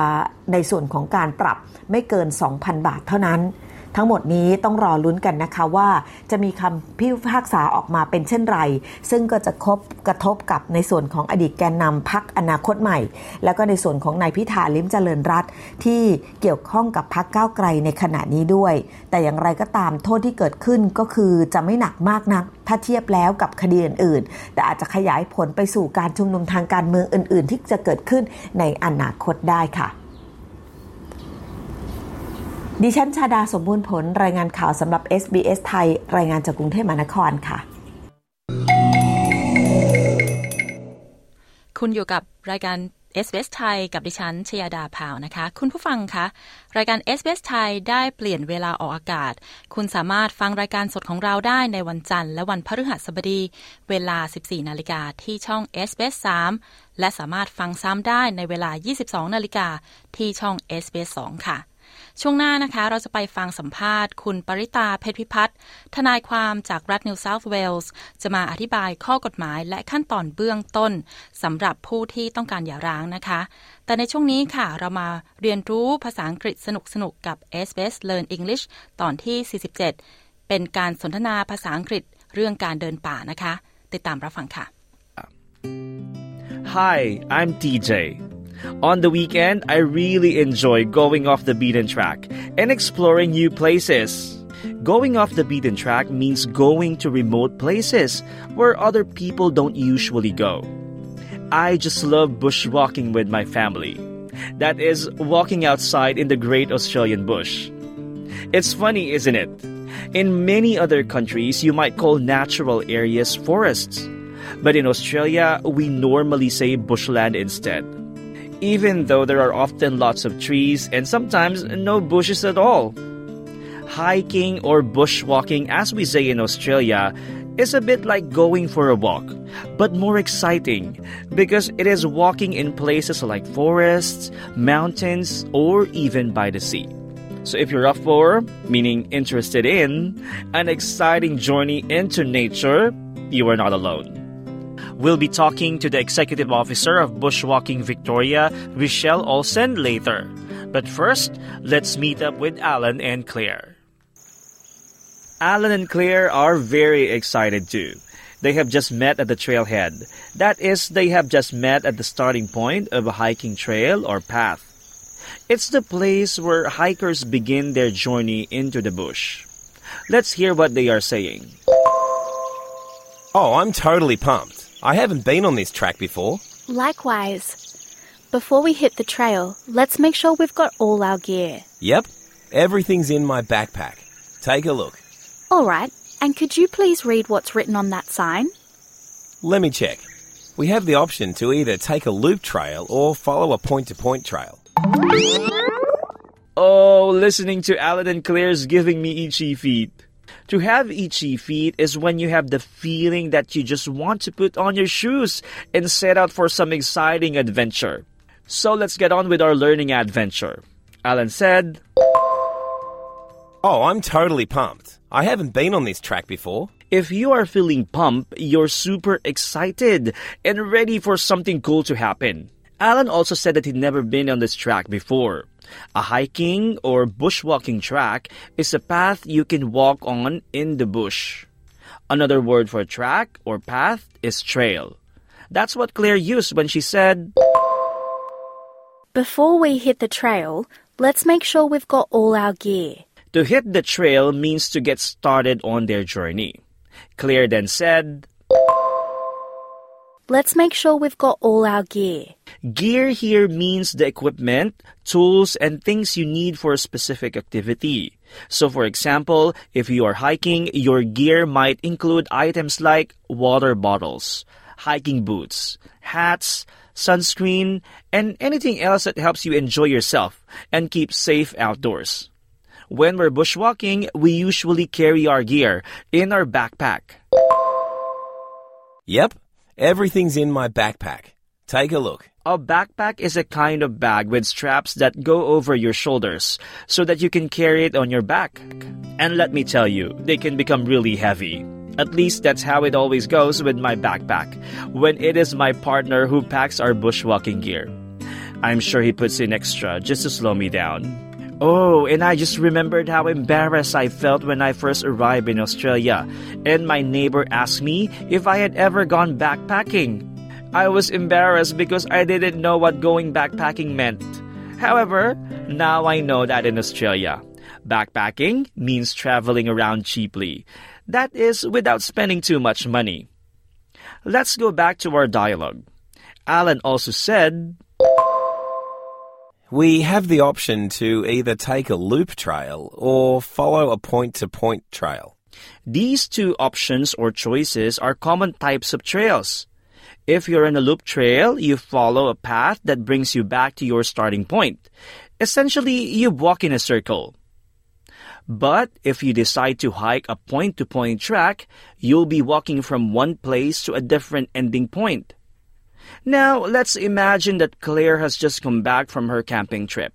ในส่วนของการปรับไม่เกิน 2,000 บาทเท่านั้น ทั้งหมดนี้ต้องรอลุ้นกันนะคะว่าจะมีคำพิพากษาออกมาเป็นเช่นไร ซึ่งก็จะคบกระทบกับในส่วนของอดีตแกนนำพักอนาคตใหม่ แล้วก็ในส่วนของนายพิธาลิมเจริญรัตที่เกี่ยวข้องกับพักก้าวไกลในขณะนี้ด้วย แต่อย่างไรก็ตามโทษที่เกิดขึ้นก็คือจะไม่หนักมากนัก ถ้าเทียบแล้วกับคดีอื่นๆ แต่อาจจะขยายผลไปสู่การชุมนุมทางการเมืองอื่น ๆ ที่จะเกิดขึ้นในอนาคตได้ค่ะ ดิฉันชาดาสมบูรณ์ผล รายงานข่าวสำหรับ SBS ไทย รายงานจากกรุงเทพมหานครค่ะ คุณอยู่กับรายการ s อ s ไทยกับดิฉันชยาดาพาวนะคะ คุณผู้ฟังคะ รายการ s อ s ไทยได้เปลี่ยนเวลาออกอากาศ คุณสามารถฟังรายการสดของเราได้ในวันจันทร์และวันพฤหัสบดี เวลา 14 นาฬิกาที่ช่อง s อ s 3และสามารถฟังซ้ำได้ในเวลา 22 นาฬิกาที่ช่อง s อ s 2ค่ะ ช่วงหน้านะคะเราจะไปฟังสัมภาษณ์ คุณปริตาเพชรพิพัฒน์ทนายความจากรัฐนิวเซาท์เวลส์จะมาอธิบายข้อกฎหมายและขั้นตอนเบื้องต้นสำหรับผู้ที่ต้องการหย่าร้างนะคะ แต่ในช่วงนี้ค่ะเรามาเรียนรู้ภาษาอังกฤษสนุกๆกับ SBS Learn English ตอนที่ 47 เป็นการสนทนาภาษาอังกฤษเรื่องการเดินป่านะคะ ติดตามรับฟังค่ะ Hi, I'm TJ. On the weekend, I really enjoy going off the beaten track and exploring new places. Going off the beaten track means going to remote places where other people don't usually go. I just love bushwalking with my family. That is, walking outside in the great Australian bush. It's funny, isn't it? In many other countries, you might call natural areas forests. But in Australia, we normally say bushland instead. Even though there are often lots of trees and sometimes no bushes at all. Hiking or bushwalking, as we say in Australia, is a bit like going for a walk, but more exciting because it is walking in places like forests, mountains, or even by the sea. So if you're up for, meaning interested in, an exciting journey into nature, you are not alone. We'll be talking to the executive officer of Bushwalking Victoria, Michelle Olsen, later. But first, let's meet up with Alan and Claire. Alan and Claire are very excited too. They have just met at the trailhead. That is, they have just met at the starting point of a hiking trail or path. It's the place where hikers begin their journey into the bush. Let's hear what they are saying. Oh, I'm totally pumped. I haven't been on this track before. Likewise. Before we hit the trail, let's make sure we've got all our gear. Yep, everything's in my backpack. Take a look. All right, and could you please read what's written on that sign? Let me check. We have the option to either take a loop trail or follow a point to point trail. Oh, listening to Alan and Claire's giving me itchy feet. To have itchy feet is when you have the feeling that you just want to put on your shoes and set out for some exciting adventure. So let's get on with our learning adventure. Alan said, Oh, I'm totally pumped. I haven't been on this track before. If you are feeling pumped, you're super excited and ready for something cool to happen. Alan also said that he'd never been on this track before. A hiking or bushwalking track is a path you can walk on in the bush. Another word for track or path is trail. That's what Claire used when she said, Before we hit the trail, let's make sure we've got all our gear. To hit the trail means to get started on their journey. Claire then said, Let's make sure we've got all our gear. Gear here means the equipment, tools, and things you need for a specific activity. So, for example, if you are hiking, your gear might include items like water bottles, hiking boots, hats, sunscreen, and anything else that helps you enjoy yourself and keep safe outdoors. When we're bushwalking, we usually carry our gear in our backpack. Yep, everything's in my backpack. Take a look. A backpack is a kind of bag with straps that go over your shoulders so that you can carry it on your back. And let me tell you, they can become really heavy. At least that's how it always goes with my backpack when it is my partner who packs our bushwalking gear. I'm sure he puts in extra just to slow me down. Oh, and I just remembered how embarrassed I felt when I first arrived in Australia, and my neighbor asked me if I had ever gone backpacking. I was embarrassed because I didn't know what going backpacking meant. However, now I know that in Australia, backpacking means traveling around cheaply. That is, without spending too much money. Let's go back to our dialogue. Alan also said, We have the option to either take a loop trail or follow a point to point trail. These two options or choices are common types of trails. If you're in a loop trail, you follow a path that brings you back to your starting point. Essentially, you walk in a circle. But if you decide to hike a point to point track, you'll be walking from one place to a different ending point. Now, let's imagine that Claire has just come back from her camping trip.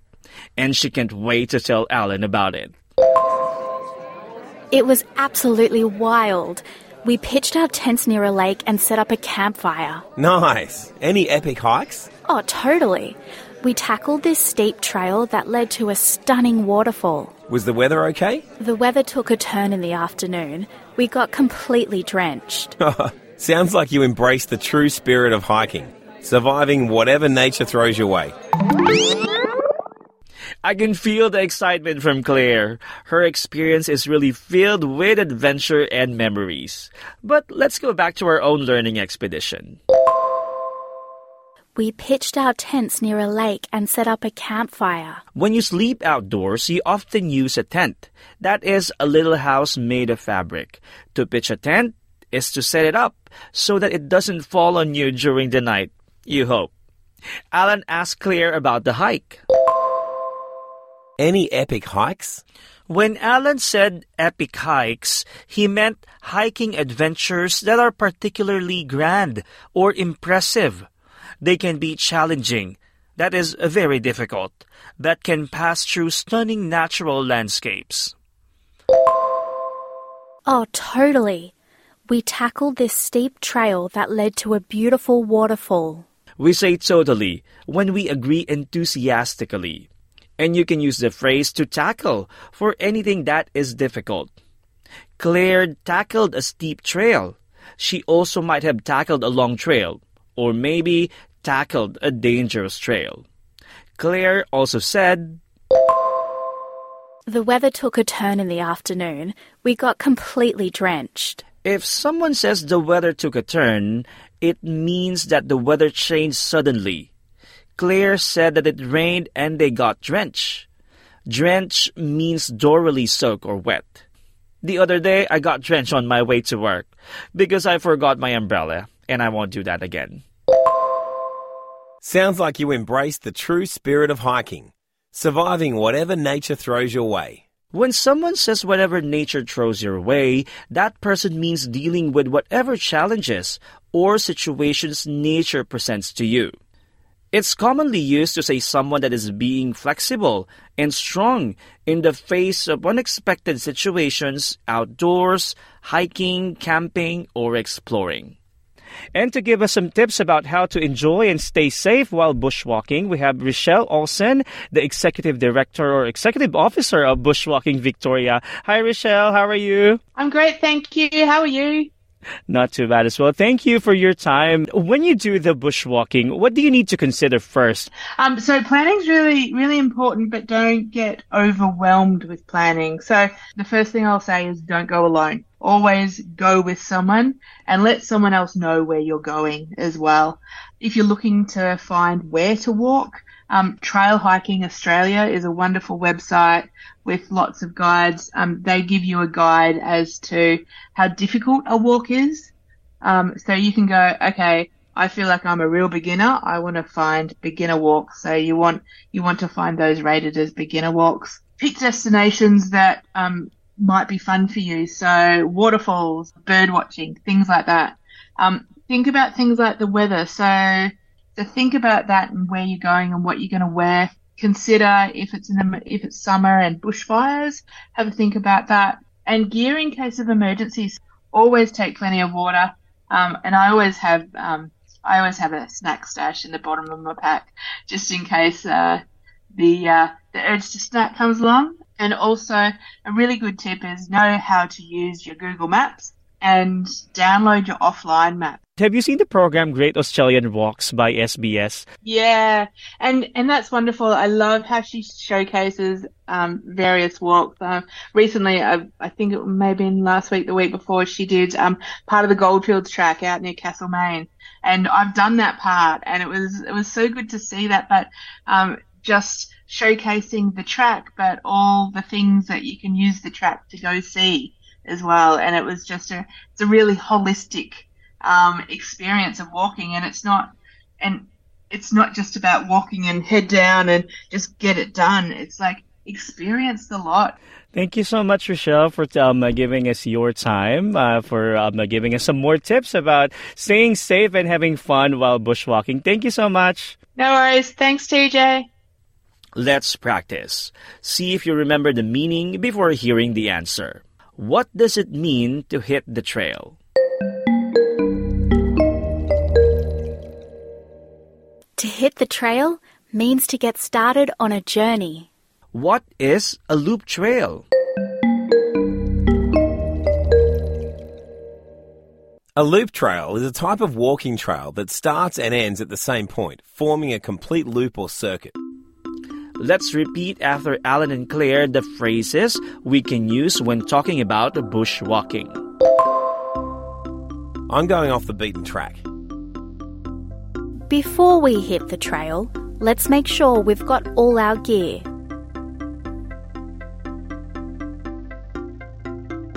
And she can't wait to tell Alan about it. It was absolutely wild. We pitched our tents near a lake and set up a campfire. Nice. Any epic hikes? Oh, totally. We tackled this steep trail that led to a stunning waterfall. Was the weather okay? The weather took a turn in the afternoon. We got completely drenched. Sounds like you embraced the true spirit of hiking, surviving whatever nature throws your way. I can feel the excitement from Claire. Her experience is really filled with adventure and memories. But let's go back to our own learning expedition. We pitched our tents near a lake and set up a campfire. When you sleep outdoors, you often use a tent. That is a little house made of fabric. To pitch a tent is to set it up so that it doesn't fall on you during the night. You hope. Alan asked Claire about the hike. Any epic hikes? When Alan said epic hikes, he meant hiking adventures that are particularly grand or impressive. They can be challenging, that is, very difficult, but can pass through stunning natural landscapes. Oh, totally. We tackled this steep trail that led to a beautiful waterfall. We say totally when we agree enthusiastically. And you can use the phrase to tackle for anything that is difficult. Claire tackled a steep trail. She also might have tackled a long trail, or maybe tackled a dangerous trail. Claire also said, The weather took a turn in the afternoon. We got completely drenched. If someone says the weather took a turn, it means that the weather changed suddenly. Claire said that it rained and they got drenched. Drench means thoroughly soak or wet. The other day, I got drenched on my way to work because I forgot my umbrella, and I won't do that again. Sounds like you embraced the true spirit of hiking, surviving whatever nature throws your way. When someone says whatever nature throws your way, that person means dealing with whatever challenges or situations nature presents to you. It's commonly used to say someone that is being flexible and strong in the face of unexpected situations outdoors, hiking, camping, or exploring. And to give us some tips about how to enjoy and stay safe while bushwalking, we have Rochelle Olsen, the Executive Director or Executive Officer of Bushwalking Victoria. Hi, Rochelle. How are you? I'm great, thank you. How are you? Not too bad as well. Thank you for your time. When you do the bushwalking, what do you need to consider first? Um, so planning is really, really important, but don't get overwhelmed with planning. So the first thing I'll say is don't go alone. Always go with someone and let someone else know where you're going as well. If you're looking to find where to walk, um, Trail Hiking Australia is a wonderful website with lots of guides. Um, they give you a guide as to how difficult a walk is. Um, so you can go, okay, I feel like I'm a real beginner. I want to find beginner walks. So you want you want to find those rated as beginner walks. Pick destinations that um, might be fun for you. So waterfalls, bird watching, things like that. Um, think about things like the weather. So so think about that and where you're going and what you're going to wear. Consider if it's in the, if it's summer and bushfires. Have a think about that. And gear in case of emergencies. Always take plenty of water. Um, and I always have um, I always have a snack stash in the bottom of my pack just in case uh, the uh, the urge to snack comes along. And also a really good tip is know how to use your Google Maps and download your offline map. Have you seen the program Great Australian Walks by SBS? Yeah, and and that's wonderful. I love how she showcases um, various walks. Um, recently, I, I think it may have been last week, the week before, she did um, part of the Goldfields track out near Castlemaine, and I've done that part, and it was it was so good to see that. But um, just showcasing the track, but all the things that you can use the track to go see as well, and it was just a it's a really holistic um, experience of walking, and it's not and it's not just about walking and head down and just get it done. It's like experience the lot. Thank you so much, Rochelle, for um, uh, giving us your time, uh, for um, uh, giving us some more tips about staying safe and having fun while bushwalking. Thank you so much. No worries. Thanks, TJ. Let's practice. See if you remember the meaning before hearing the answer. What does it mean to hit the trail? To hit the trail means to get started on a journey. What is a loop trail? A loop trail is a type of walking trail that starts and ends at the same point, forming a complete loop or circuit. Let's repeat after Alan and Claire the phrases we can use when talking about bushwalking. I'm going off the beaten track. Before we hit the trail, let's make sure we've got all our gear.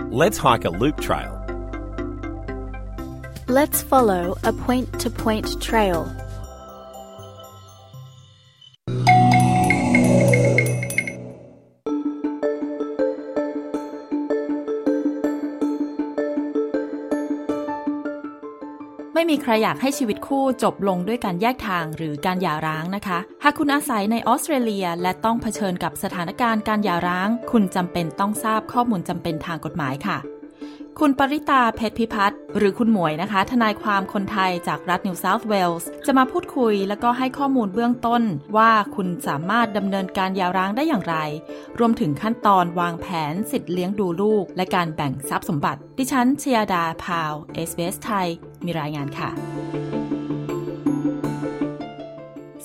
Let's hike a loop trail. Let's follow a point to point trail. “ ไม่มีใครอยากให้ชีวิตคู่จบลงด้วยการแยกทางหรือการหย่าร้างนะคะ หากคุณอาศัยในออสเตรเลีย และต้องเผชิญกับสถานการณ์การหย่าร้าง คุณจำเป็นต้องทราบข้อมูลจำเป็นทางกฎหมายค่ะ คุณปริตาเพชรพิพัฒน์หรือคุณหมวยนะคะ ทนายความคนไทยจากรัฐนิวเซาท์เวลส์จะมาพูดคุยแล้วก็ให้ข้อมูลเบื้องต้น ว่าคุณสามารถดำเนินการหย่าร้างได้อย่างไร รวมถึงขั้นตอนวางแผนสิทธิ์เลี้ยงดูลูก และการแบ่งทรัพย์สมบัติ ดิฉันชญาดาพาวเวลล์ SBS ไทย มีรายงานค่ะ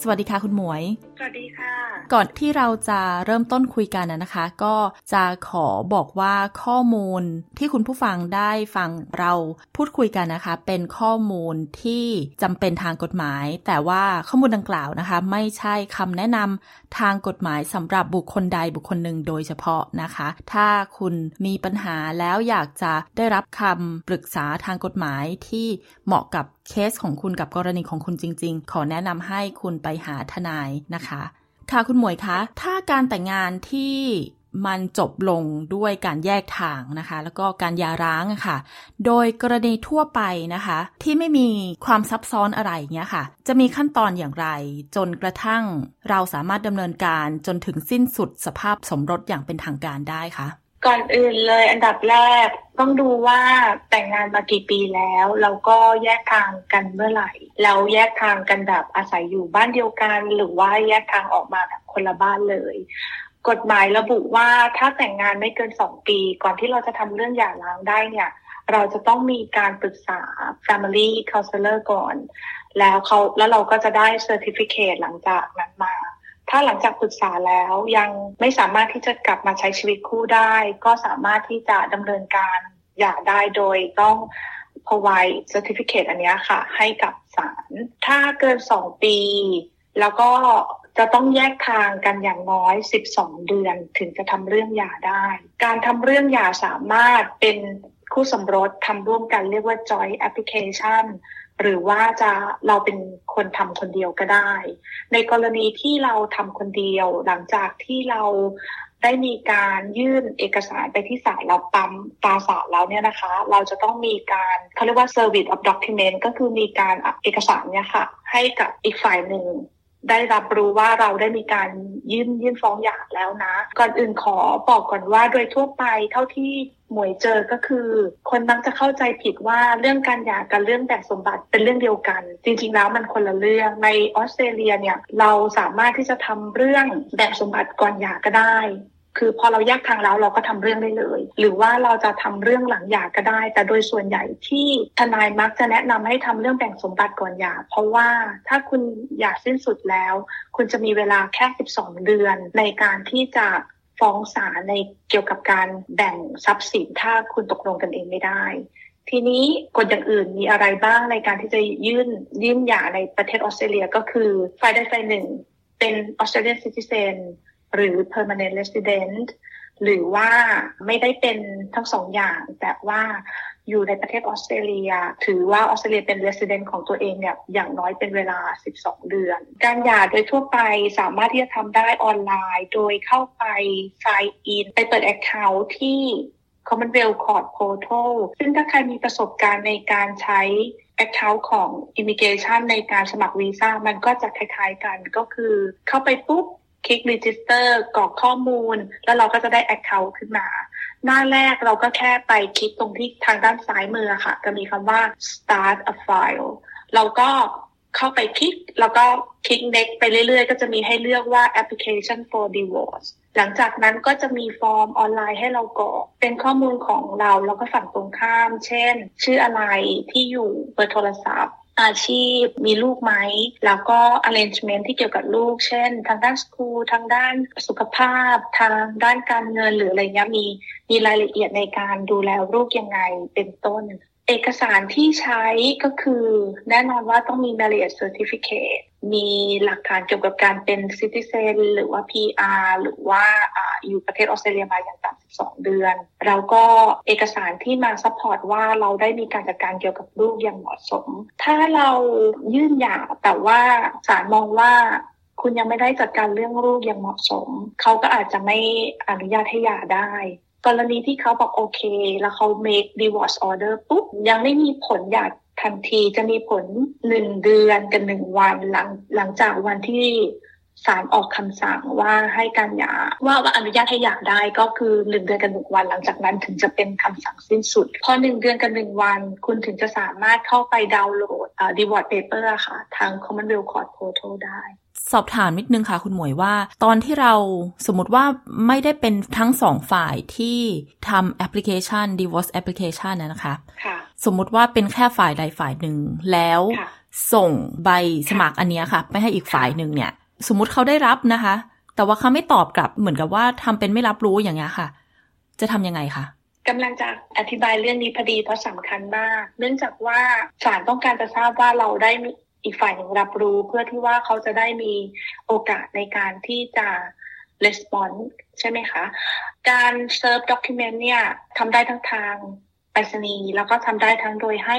สวัสดีค่ะคุณหมวย วัสดีค่ะ ก่อนที่เราจะเริ่มต้นคุยกันนะคะ ก็จะขอบอกว่าข้อมูลที่คุณผู้ฟังได้ฟังเราพูดคุยกันนะคะ เป็นข้อมูลที่จำเป็นทางกฎหมาย แต่ว่าข้อมูลดังกล่าวนะคะ ไม่ใช่คำแนะนำทางกฎหมายสำหรับบุคคลใดบุคคลหนึ่งโดยเฉพาะนะคะ ถ้าคุณมีปัญหาแล้วอยากจะได้รับคำปรึกษาทางกฎหมายที่เหมาะกับเคสของคุณกับกรณีของคุณจริง ๆ ขอแนะนำให้คุณไปหาทนายนะคะค่ะคุณหมวยคะ ถ้าการแต่งงานที่มันจบลงด้วยการแยกทางนะคะ แล้วก็การยาร้างค่ะ โดยกรณีทั่วไปนะคะ ที่ไม่มีความซับซ้อนอะไรเงี้ยค่ะ จะมีขั้นตอนอย่างไร จนกระทั่งเราสามารถดำเนินการจนถึงสิ้นสุดสภาพสมรสอย่างเป็นทางการได้คะ ก่อนอื่นเลยอันดับแรกต้องดูว่าแต่งงานมากี่ปีแล้ว แล้วก็แยกทางกันเมื่อไหร่ แล้วแยกทางกันแบบอาศัยอยู่บ้านเดียวกัน หรือว่าแยกทางออกมาแบบคนละบ้านเลย กฎหมายระบุว่าถ้าแต่งงานไม่เกินสองปี ก่อนที่เราจะทำเรื่องหย่าร้างได้เนี่ย เราจะต้องมีการปรึกษา family counselor ก่อน แล้วเขาแล้วเราก็จะได้ certificate หลังจากนั้นมา ถ้าหลังจากปรึกษาแล้วยังไม่สามารถที่จะกลับมาใช้ชีวิตคู่ได้ ก็สามารถที่จะดำเนินการหย่าได้โดยต้อง provide certificate อันนี้ค่ะ ให้กับศาลถ้าเกินสองปี แล้วก็จะต้องแยกทางกันอย่างน้อย 12 เดือนถึงจะทำเรื่องหย่าได้ การทำเรื่องหย่าสามารถเป็นคู่สมรสทำร่วมกันเรียกว่า joint application หรือว่าจะเราเป็นคนทำคนเดียวก็ได้ ในกรณีที่เราทำคนเดียว หลังจากที่เราได้มีการยื่นเอกสารไปที่ศาลเราปั๊มตาศาลแล้วเนี่ยนะคะ เราจะต้องมีการเขาเรียกว่า service of document ก็คือมีการเอกสารเนี่ยค่ะ ให้กับอีกฝ่ายหนึ่ง ได้รับรู้ว่าเราได้มีการยื่นยื่นฟ้องหย่าแล้วนะ ก่อนอื่นขอบอกก่อนว่าโดยทั่วไปเท่าที่หมวยเจอก็คือ คนมักจะเข้าใจผิดว่าเรื่องการหย่ากับเรื่องแบ่งสมบัติเป็นเรื่องเดียวกัน จริงๆแล้วมันคนละเรื่องในออสเตรเลียเนี่ยเราสามารถที่จะทำเรื่องแบ่งสมบัติก่อนหย่าก็ได้ คือพอเราแยกทางแล้วเราก็ทำเรื่องได้เลย หรือว่าเราจะทำเรื่องหลังหย่าก็ได้ แต่โดยส่วนใหญ่ที่ทนายมักจะแนะนำให้ทำเรื่องแบ่งสมบัติก่อนหย่า เพราะว่าถ้าคุณหย่าสิ้นสุดแล้ว คุณจะมีเวลาแค่ 12 เดือน ในการที่จะฟ้องศาลในเกี่ยวกับการแบ่งทรัพย์สินถ้าคุณตกลงกันเองไม่ได้ ทีนี้กฎอย่างอื่นมีอะไรบ้างในการที่จะยื่นยื่นหย่าในประเทศออสเตรเลียก็คือฝ่ายใดฝ่ายหนึ่ง เป็นออสเตรเลียนซิติเซน หรือ permanent resident หรือว่าไม่ได้เป็นทั้งสองอย่าง แต่ว่าอยู่ในประเทศออสเตรเลีย ถือว่าออสเตรเลียเป็น resident ของตัวเองเนี่ยอย่างน้อยเป็นเวลา 12 เดือน การหย่าโดยทั่วไปสามารถที่จะทำได้ออนไลน์ โดยเข้าไป sign in ไปเปิด account ที่ Commonwealth Court Portal ซึ่งถ้าใครมีประสบการณ์ในการใช้ account ของ immigration ในการสมัครวีซ่ามันก็จะคล้ายๆกันก็คือเข้าไปปุ๊บ คลิก register กรอกข้อมูล แล้วเราก็จะได้ account ขึ้นมา หน้าแรกเราก็แค่ไปคลิกตรงที่ทางด้านซ้ายมือค่ะ จะมีคำว่า start a file เราก็เข้าไปคลิก แล้วก็คลิก next ไปเรื่อยๆ ก็จะมีให้เลือกว่า application for divorce หลังจากนั้นก็จะมีฟอร์มออนไลน์ให้เรากรอก เป็นข้อมูลของเรา แล้วก็ฝั่งตรงข้าม เช่น ชื่ออะไรที่อยู่เบอร์โทรศัพท์ อาชีพมีลูกไหม แล้วก็ arrangement ที่เกี่ยวกับลูก เช่น ทางด้าน school ทางด้านสุขภาพ ทางด้านการเงินหรืออะไรเงี้ยมีมีรายละเอียดในการดูแลลูกยังไงเป็นต้น เอกสารที่ใช้ก็คือแน่นอนว่าต้องมี marriage certificate มีหลักฐานเกี่ยวกับการเป็น citizen หรือว่า PR หรือว่าอยู่ประเทศออสเตรเลียมาอย่างต่ำ12 เดือน แล้วก็เอกสารที่มา support ว่าเราได้มีการจัดการเกี่ยวกับลูกอย่างเหมาะสม ถ้าเรายื่นหย่าแต่ว่าศาลมองว่าคุณยังไม่ได้จัดการเรื่องลูกอย่างเหมาะสม เขาก็อาจจะไม่อนุญาตให้หย่าได้กรณีที่เขาบอกโอเค แล้วเขา make divorce order ปุ๊บยังไม่มีผลหย่า ทันทีจะมีผลหนึ่งเดือนกับหนึ่งวันหลังหลังจากวันที่ศาลออกคำสั่งว่าให้การหย่าว่าว่าอนุญาตให้หย่าได้ก็คือหนึ่งเดือนกับหนึ่งวัน หลังจากนั้นถึงจะเป็นคำสั่งสิ้นสุด พอหนึ่งเดือนกับหนึ่งวัน คุณถึงจะสามารถเข้าไปดาวน์โหลดอ่า divorce paper ค่ะ ทาง Commonwealth Court Portal ได้ สอบถามนิดนึงค่ะคุณหมวยว่า ตอนที่เราสมมติว่าไม่ได้เป็นทั้งสองฝ่ายที่ทำแอปพลิเคชัน divorce application นะนะคะค่ะสมมุติว่าเป็นแค่ฝ่ายใดฝ่ายหนึ่งแล้วส่งใบสมัครอันเนี้ยค่ะไปให้อีกฝ่ายหนึ่งเนี่ย สมมุติเขาได้รับนะคะ แต่ว่าเขาไม่ตอบกลับเหมือนกับว่าทำเป็นไม่รับรู้อย่างเงี้ยค่ะ จะทำยังไงคะกำลังจะอธิบายเรื่องนี้พอดีเพราะสำคัญมาก เนื่องจากว่าศาลต้องการจะทราบว่าเราได้มี อีกฝ่ายหนึ่งรับรู้เพื่อที่ว่าเขาจะได้มีโอกาสในการที่จะ response ใช่ไหมคะ การ serve document เนี่ยทำได้ทั้งทางไปรษณีย์แล้วก็ทำได้ทั้งโดยให้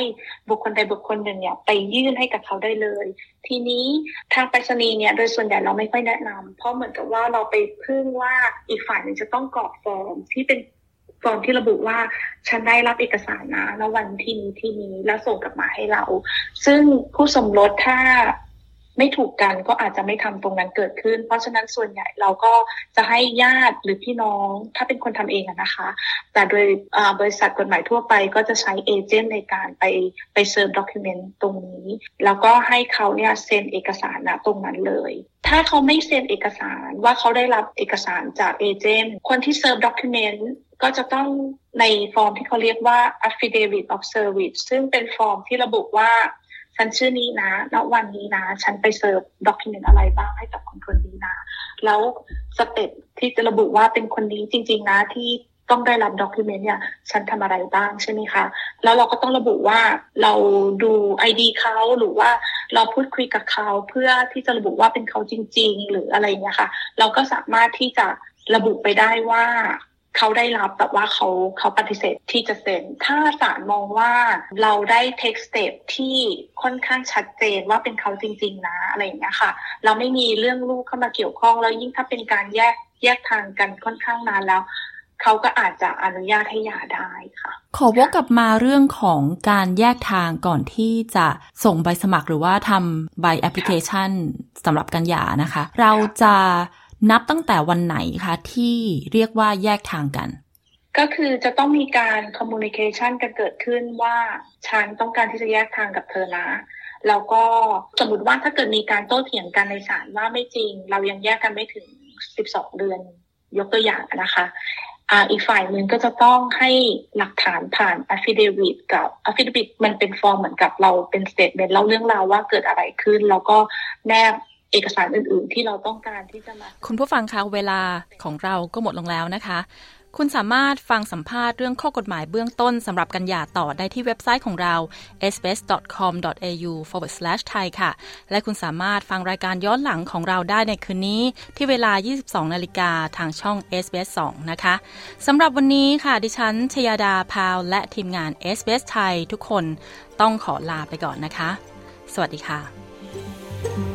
บุคคลใดบุคคลหนึ่งเนี่ยไปยื่นให้กับเขาได้เลย ทีนี้ทางไปรษณีย์เนี่ยโดยส่วนใหญ่เราไม่ค่อยแนะนำเพราะเหมือนกับว่าเราไปพึ่งว่าอีกฝ่ายหนึ่งจะต้องกรอกฟอร์มที่เป็น ฟอร์มที่ระบุว่าฉันได้รับเอกสารนะแล้ววันที่นี้ที่นี้แล้วส่งกลับมาให้เรา ซึ่งผู้สมรสถ้าไม่ถูกกันก็อาจจะไม่ทำตรงนั้นเกิดขึ้น เพราะฉะนั้นส่วนใหญ่เราก็จะให้ญาติหรือพี่น้อง ถ้าเป็นคนทำเองนะคะ แต่โดยบริษัทกฎหมายทั่วไปก็จะใช้ agent ในการไปไป serve document ตรงนี้ แล้วก็ให้เขาเนี่ยเซ็นเอกสารนะตรงนั้นเลย ถ้าเขาไม่เซ็นเอกสารว่าเขาได้รับเอกสารจาก agent คนที่ serve document ก็จะต้องในฟอร์มที่เขาเรียกว่า affidavit of service ซึ่งเป็นฟอร์มที่ระบุว่า ฉันชื่อนี้นะณวันนี้นะ ฉันไป serve document อะไรบ้างให้กับคนคนนี้นะ แล้ว step ที่จะระบุว่าเป็นคนนี้จริง ๆ นะที่ต้องได้รับ document เนี่ย ฉันทำอะไรบ้างใช่ไหมคะ แล้วเราก็ต้องระบุว่าเราดู ID เขาหรือว่าเราพูดคุยกับเขาเพื่อที่จะระบุว่าเป็นเขาจริง ๆ หรืออะไรเงี้ยค่ะ เราก็สามารถที่จะระบุไปได้ว่า เขาได้รับแต่ว่าเขาเขาปฏิเสธที่จะเซ็น ถ้าศาลมองว่าเราได้ take step ที่ค่อนข้างชัดเจนว่าเป็นเขาจริง ๆ นะอะไรอย่างเงี้ยค่ะ เราไม่มีเรื่องลูกเข้ามาเกี่ยวข้องแล้วยิ่งถ้าเป็นการแยกแยกทางกันค่อนข้างนานแล้วเขาก็อาจจะอนุญาตให้หย่าได้ค่ะ ขอวกกลับมาเรื่องของการแยกทางก่อนที่จะส่งใบสมัครหรือว่าทำใบแอปพลิเคชันสำหรับการหย่านะคะ เราจะ นับตั้งแต่วันไหนคะที่เรียกว่าแยกทางกัน ก็คือจะต้องมีการคอมมูนิเคชันกันเกิดขึ้นว่าฉันต้องการที่จะแยกทางกับเธอนะแล้วก็สมมติว่าถ้าเกิดมีการโต้เถียงกันในศาลว่าไม่จริง เรายังแยกกันไม่ถึง 12 เดือน ยกตัวอย่างนะคะอ่าอีกฝ่ายหนึ่งก็จะต้องให้หลักฐานผ่าน affidavit กับ affidavit มันเป็นฟอร์มเหมือนกับเราเป็น statement เล่าเรื่องราวว่าเกิดอะไรขึ้น แล้วก็แนบ เอกสารอื่น ๆ ที่เราต้องการที่จะมาคุณผู้ฟังคะเวลาของเราก็หมดลงแล้วนะคะ คุณสามารถฟังสัมภาษณ์เรื่องข้อกฎหมายเบื้องต้นสำหรับกันหย่าต่อได้ที่เว็บไซต์ของเรา sbs.com.au/thai ค่ะ และคุณสามารถฟังรายการย้อนหลังของเราได้ในคืนนี้ ที่เวลา 22 นาฬิกาทางช่อง SBS 2 นะคะสำหรับวันนี้ค่ะ ดิฉันชยาดาพาว และทีมงาน SBS ไทยทุกคนต้องขอลาไปก่อนนะคะ สวัสดีค่ะ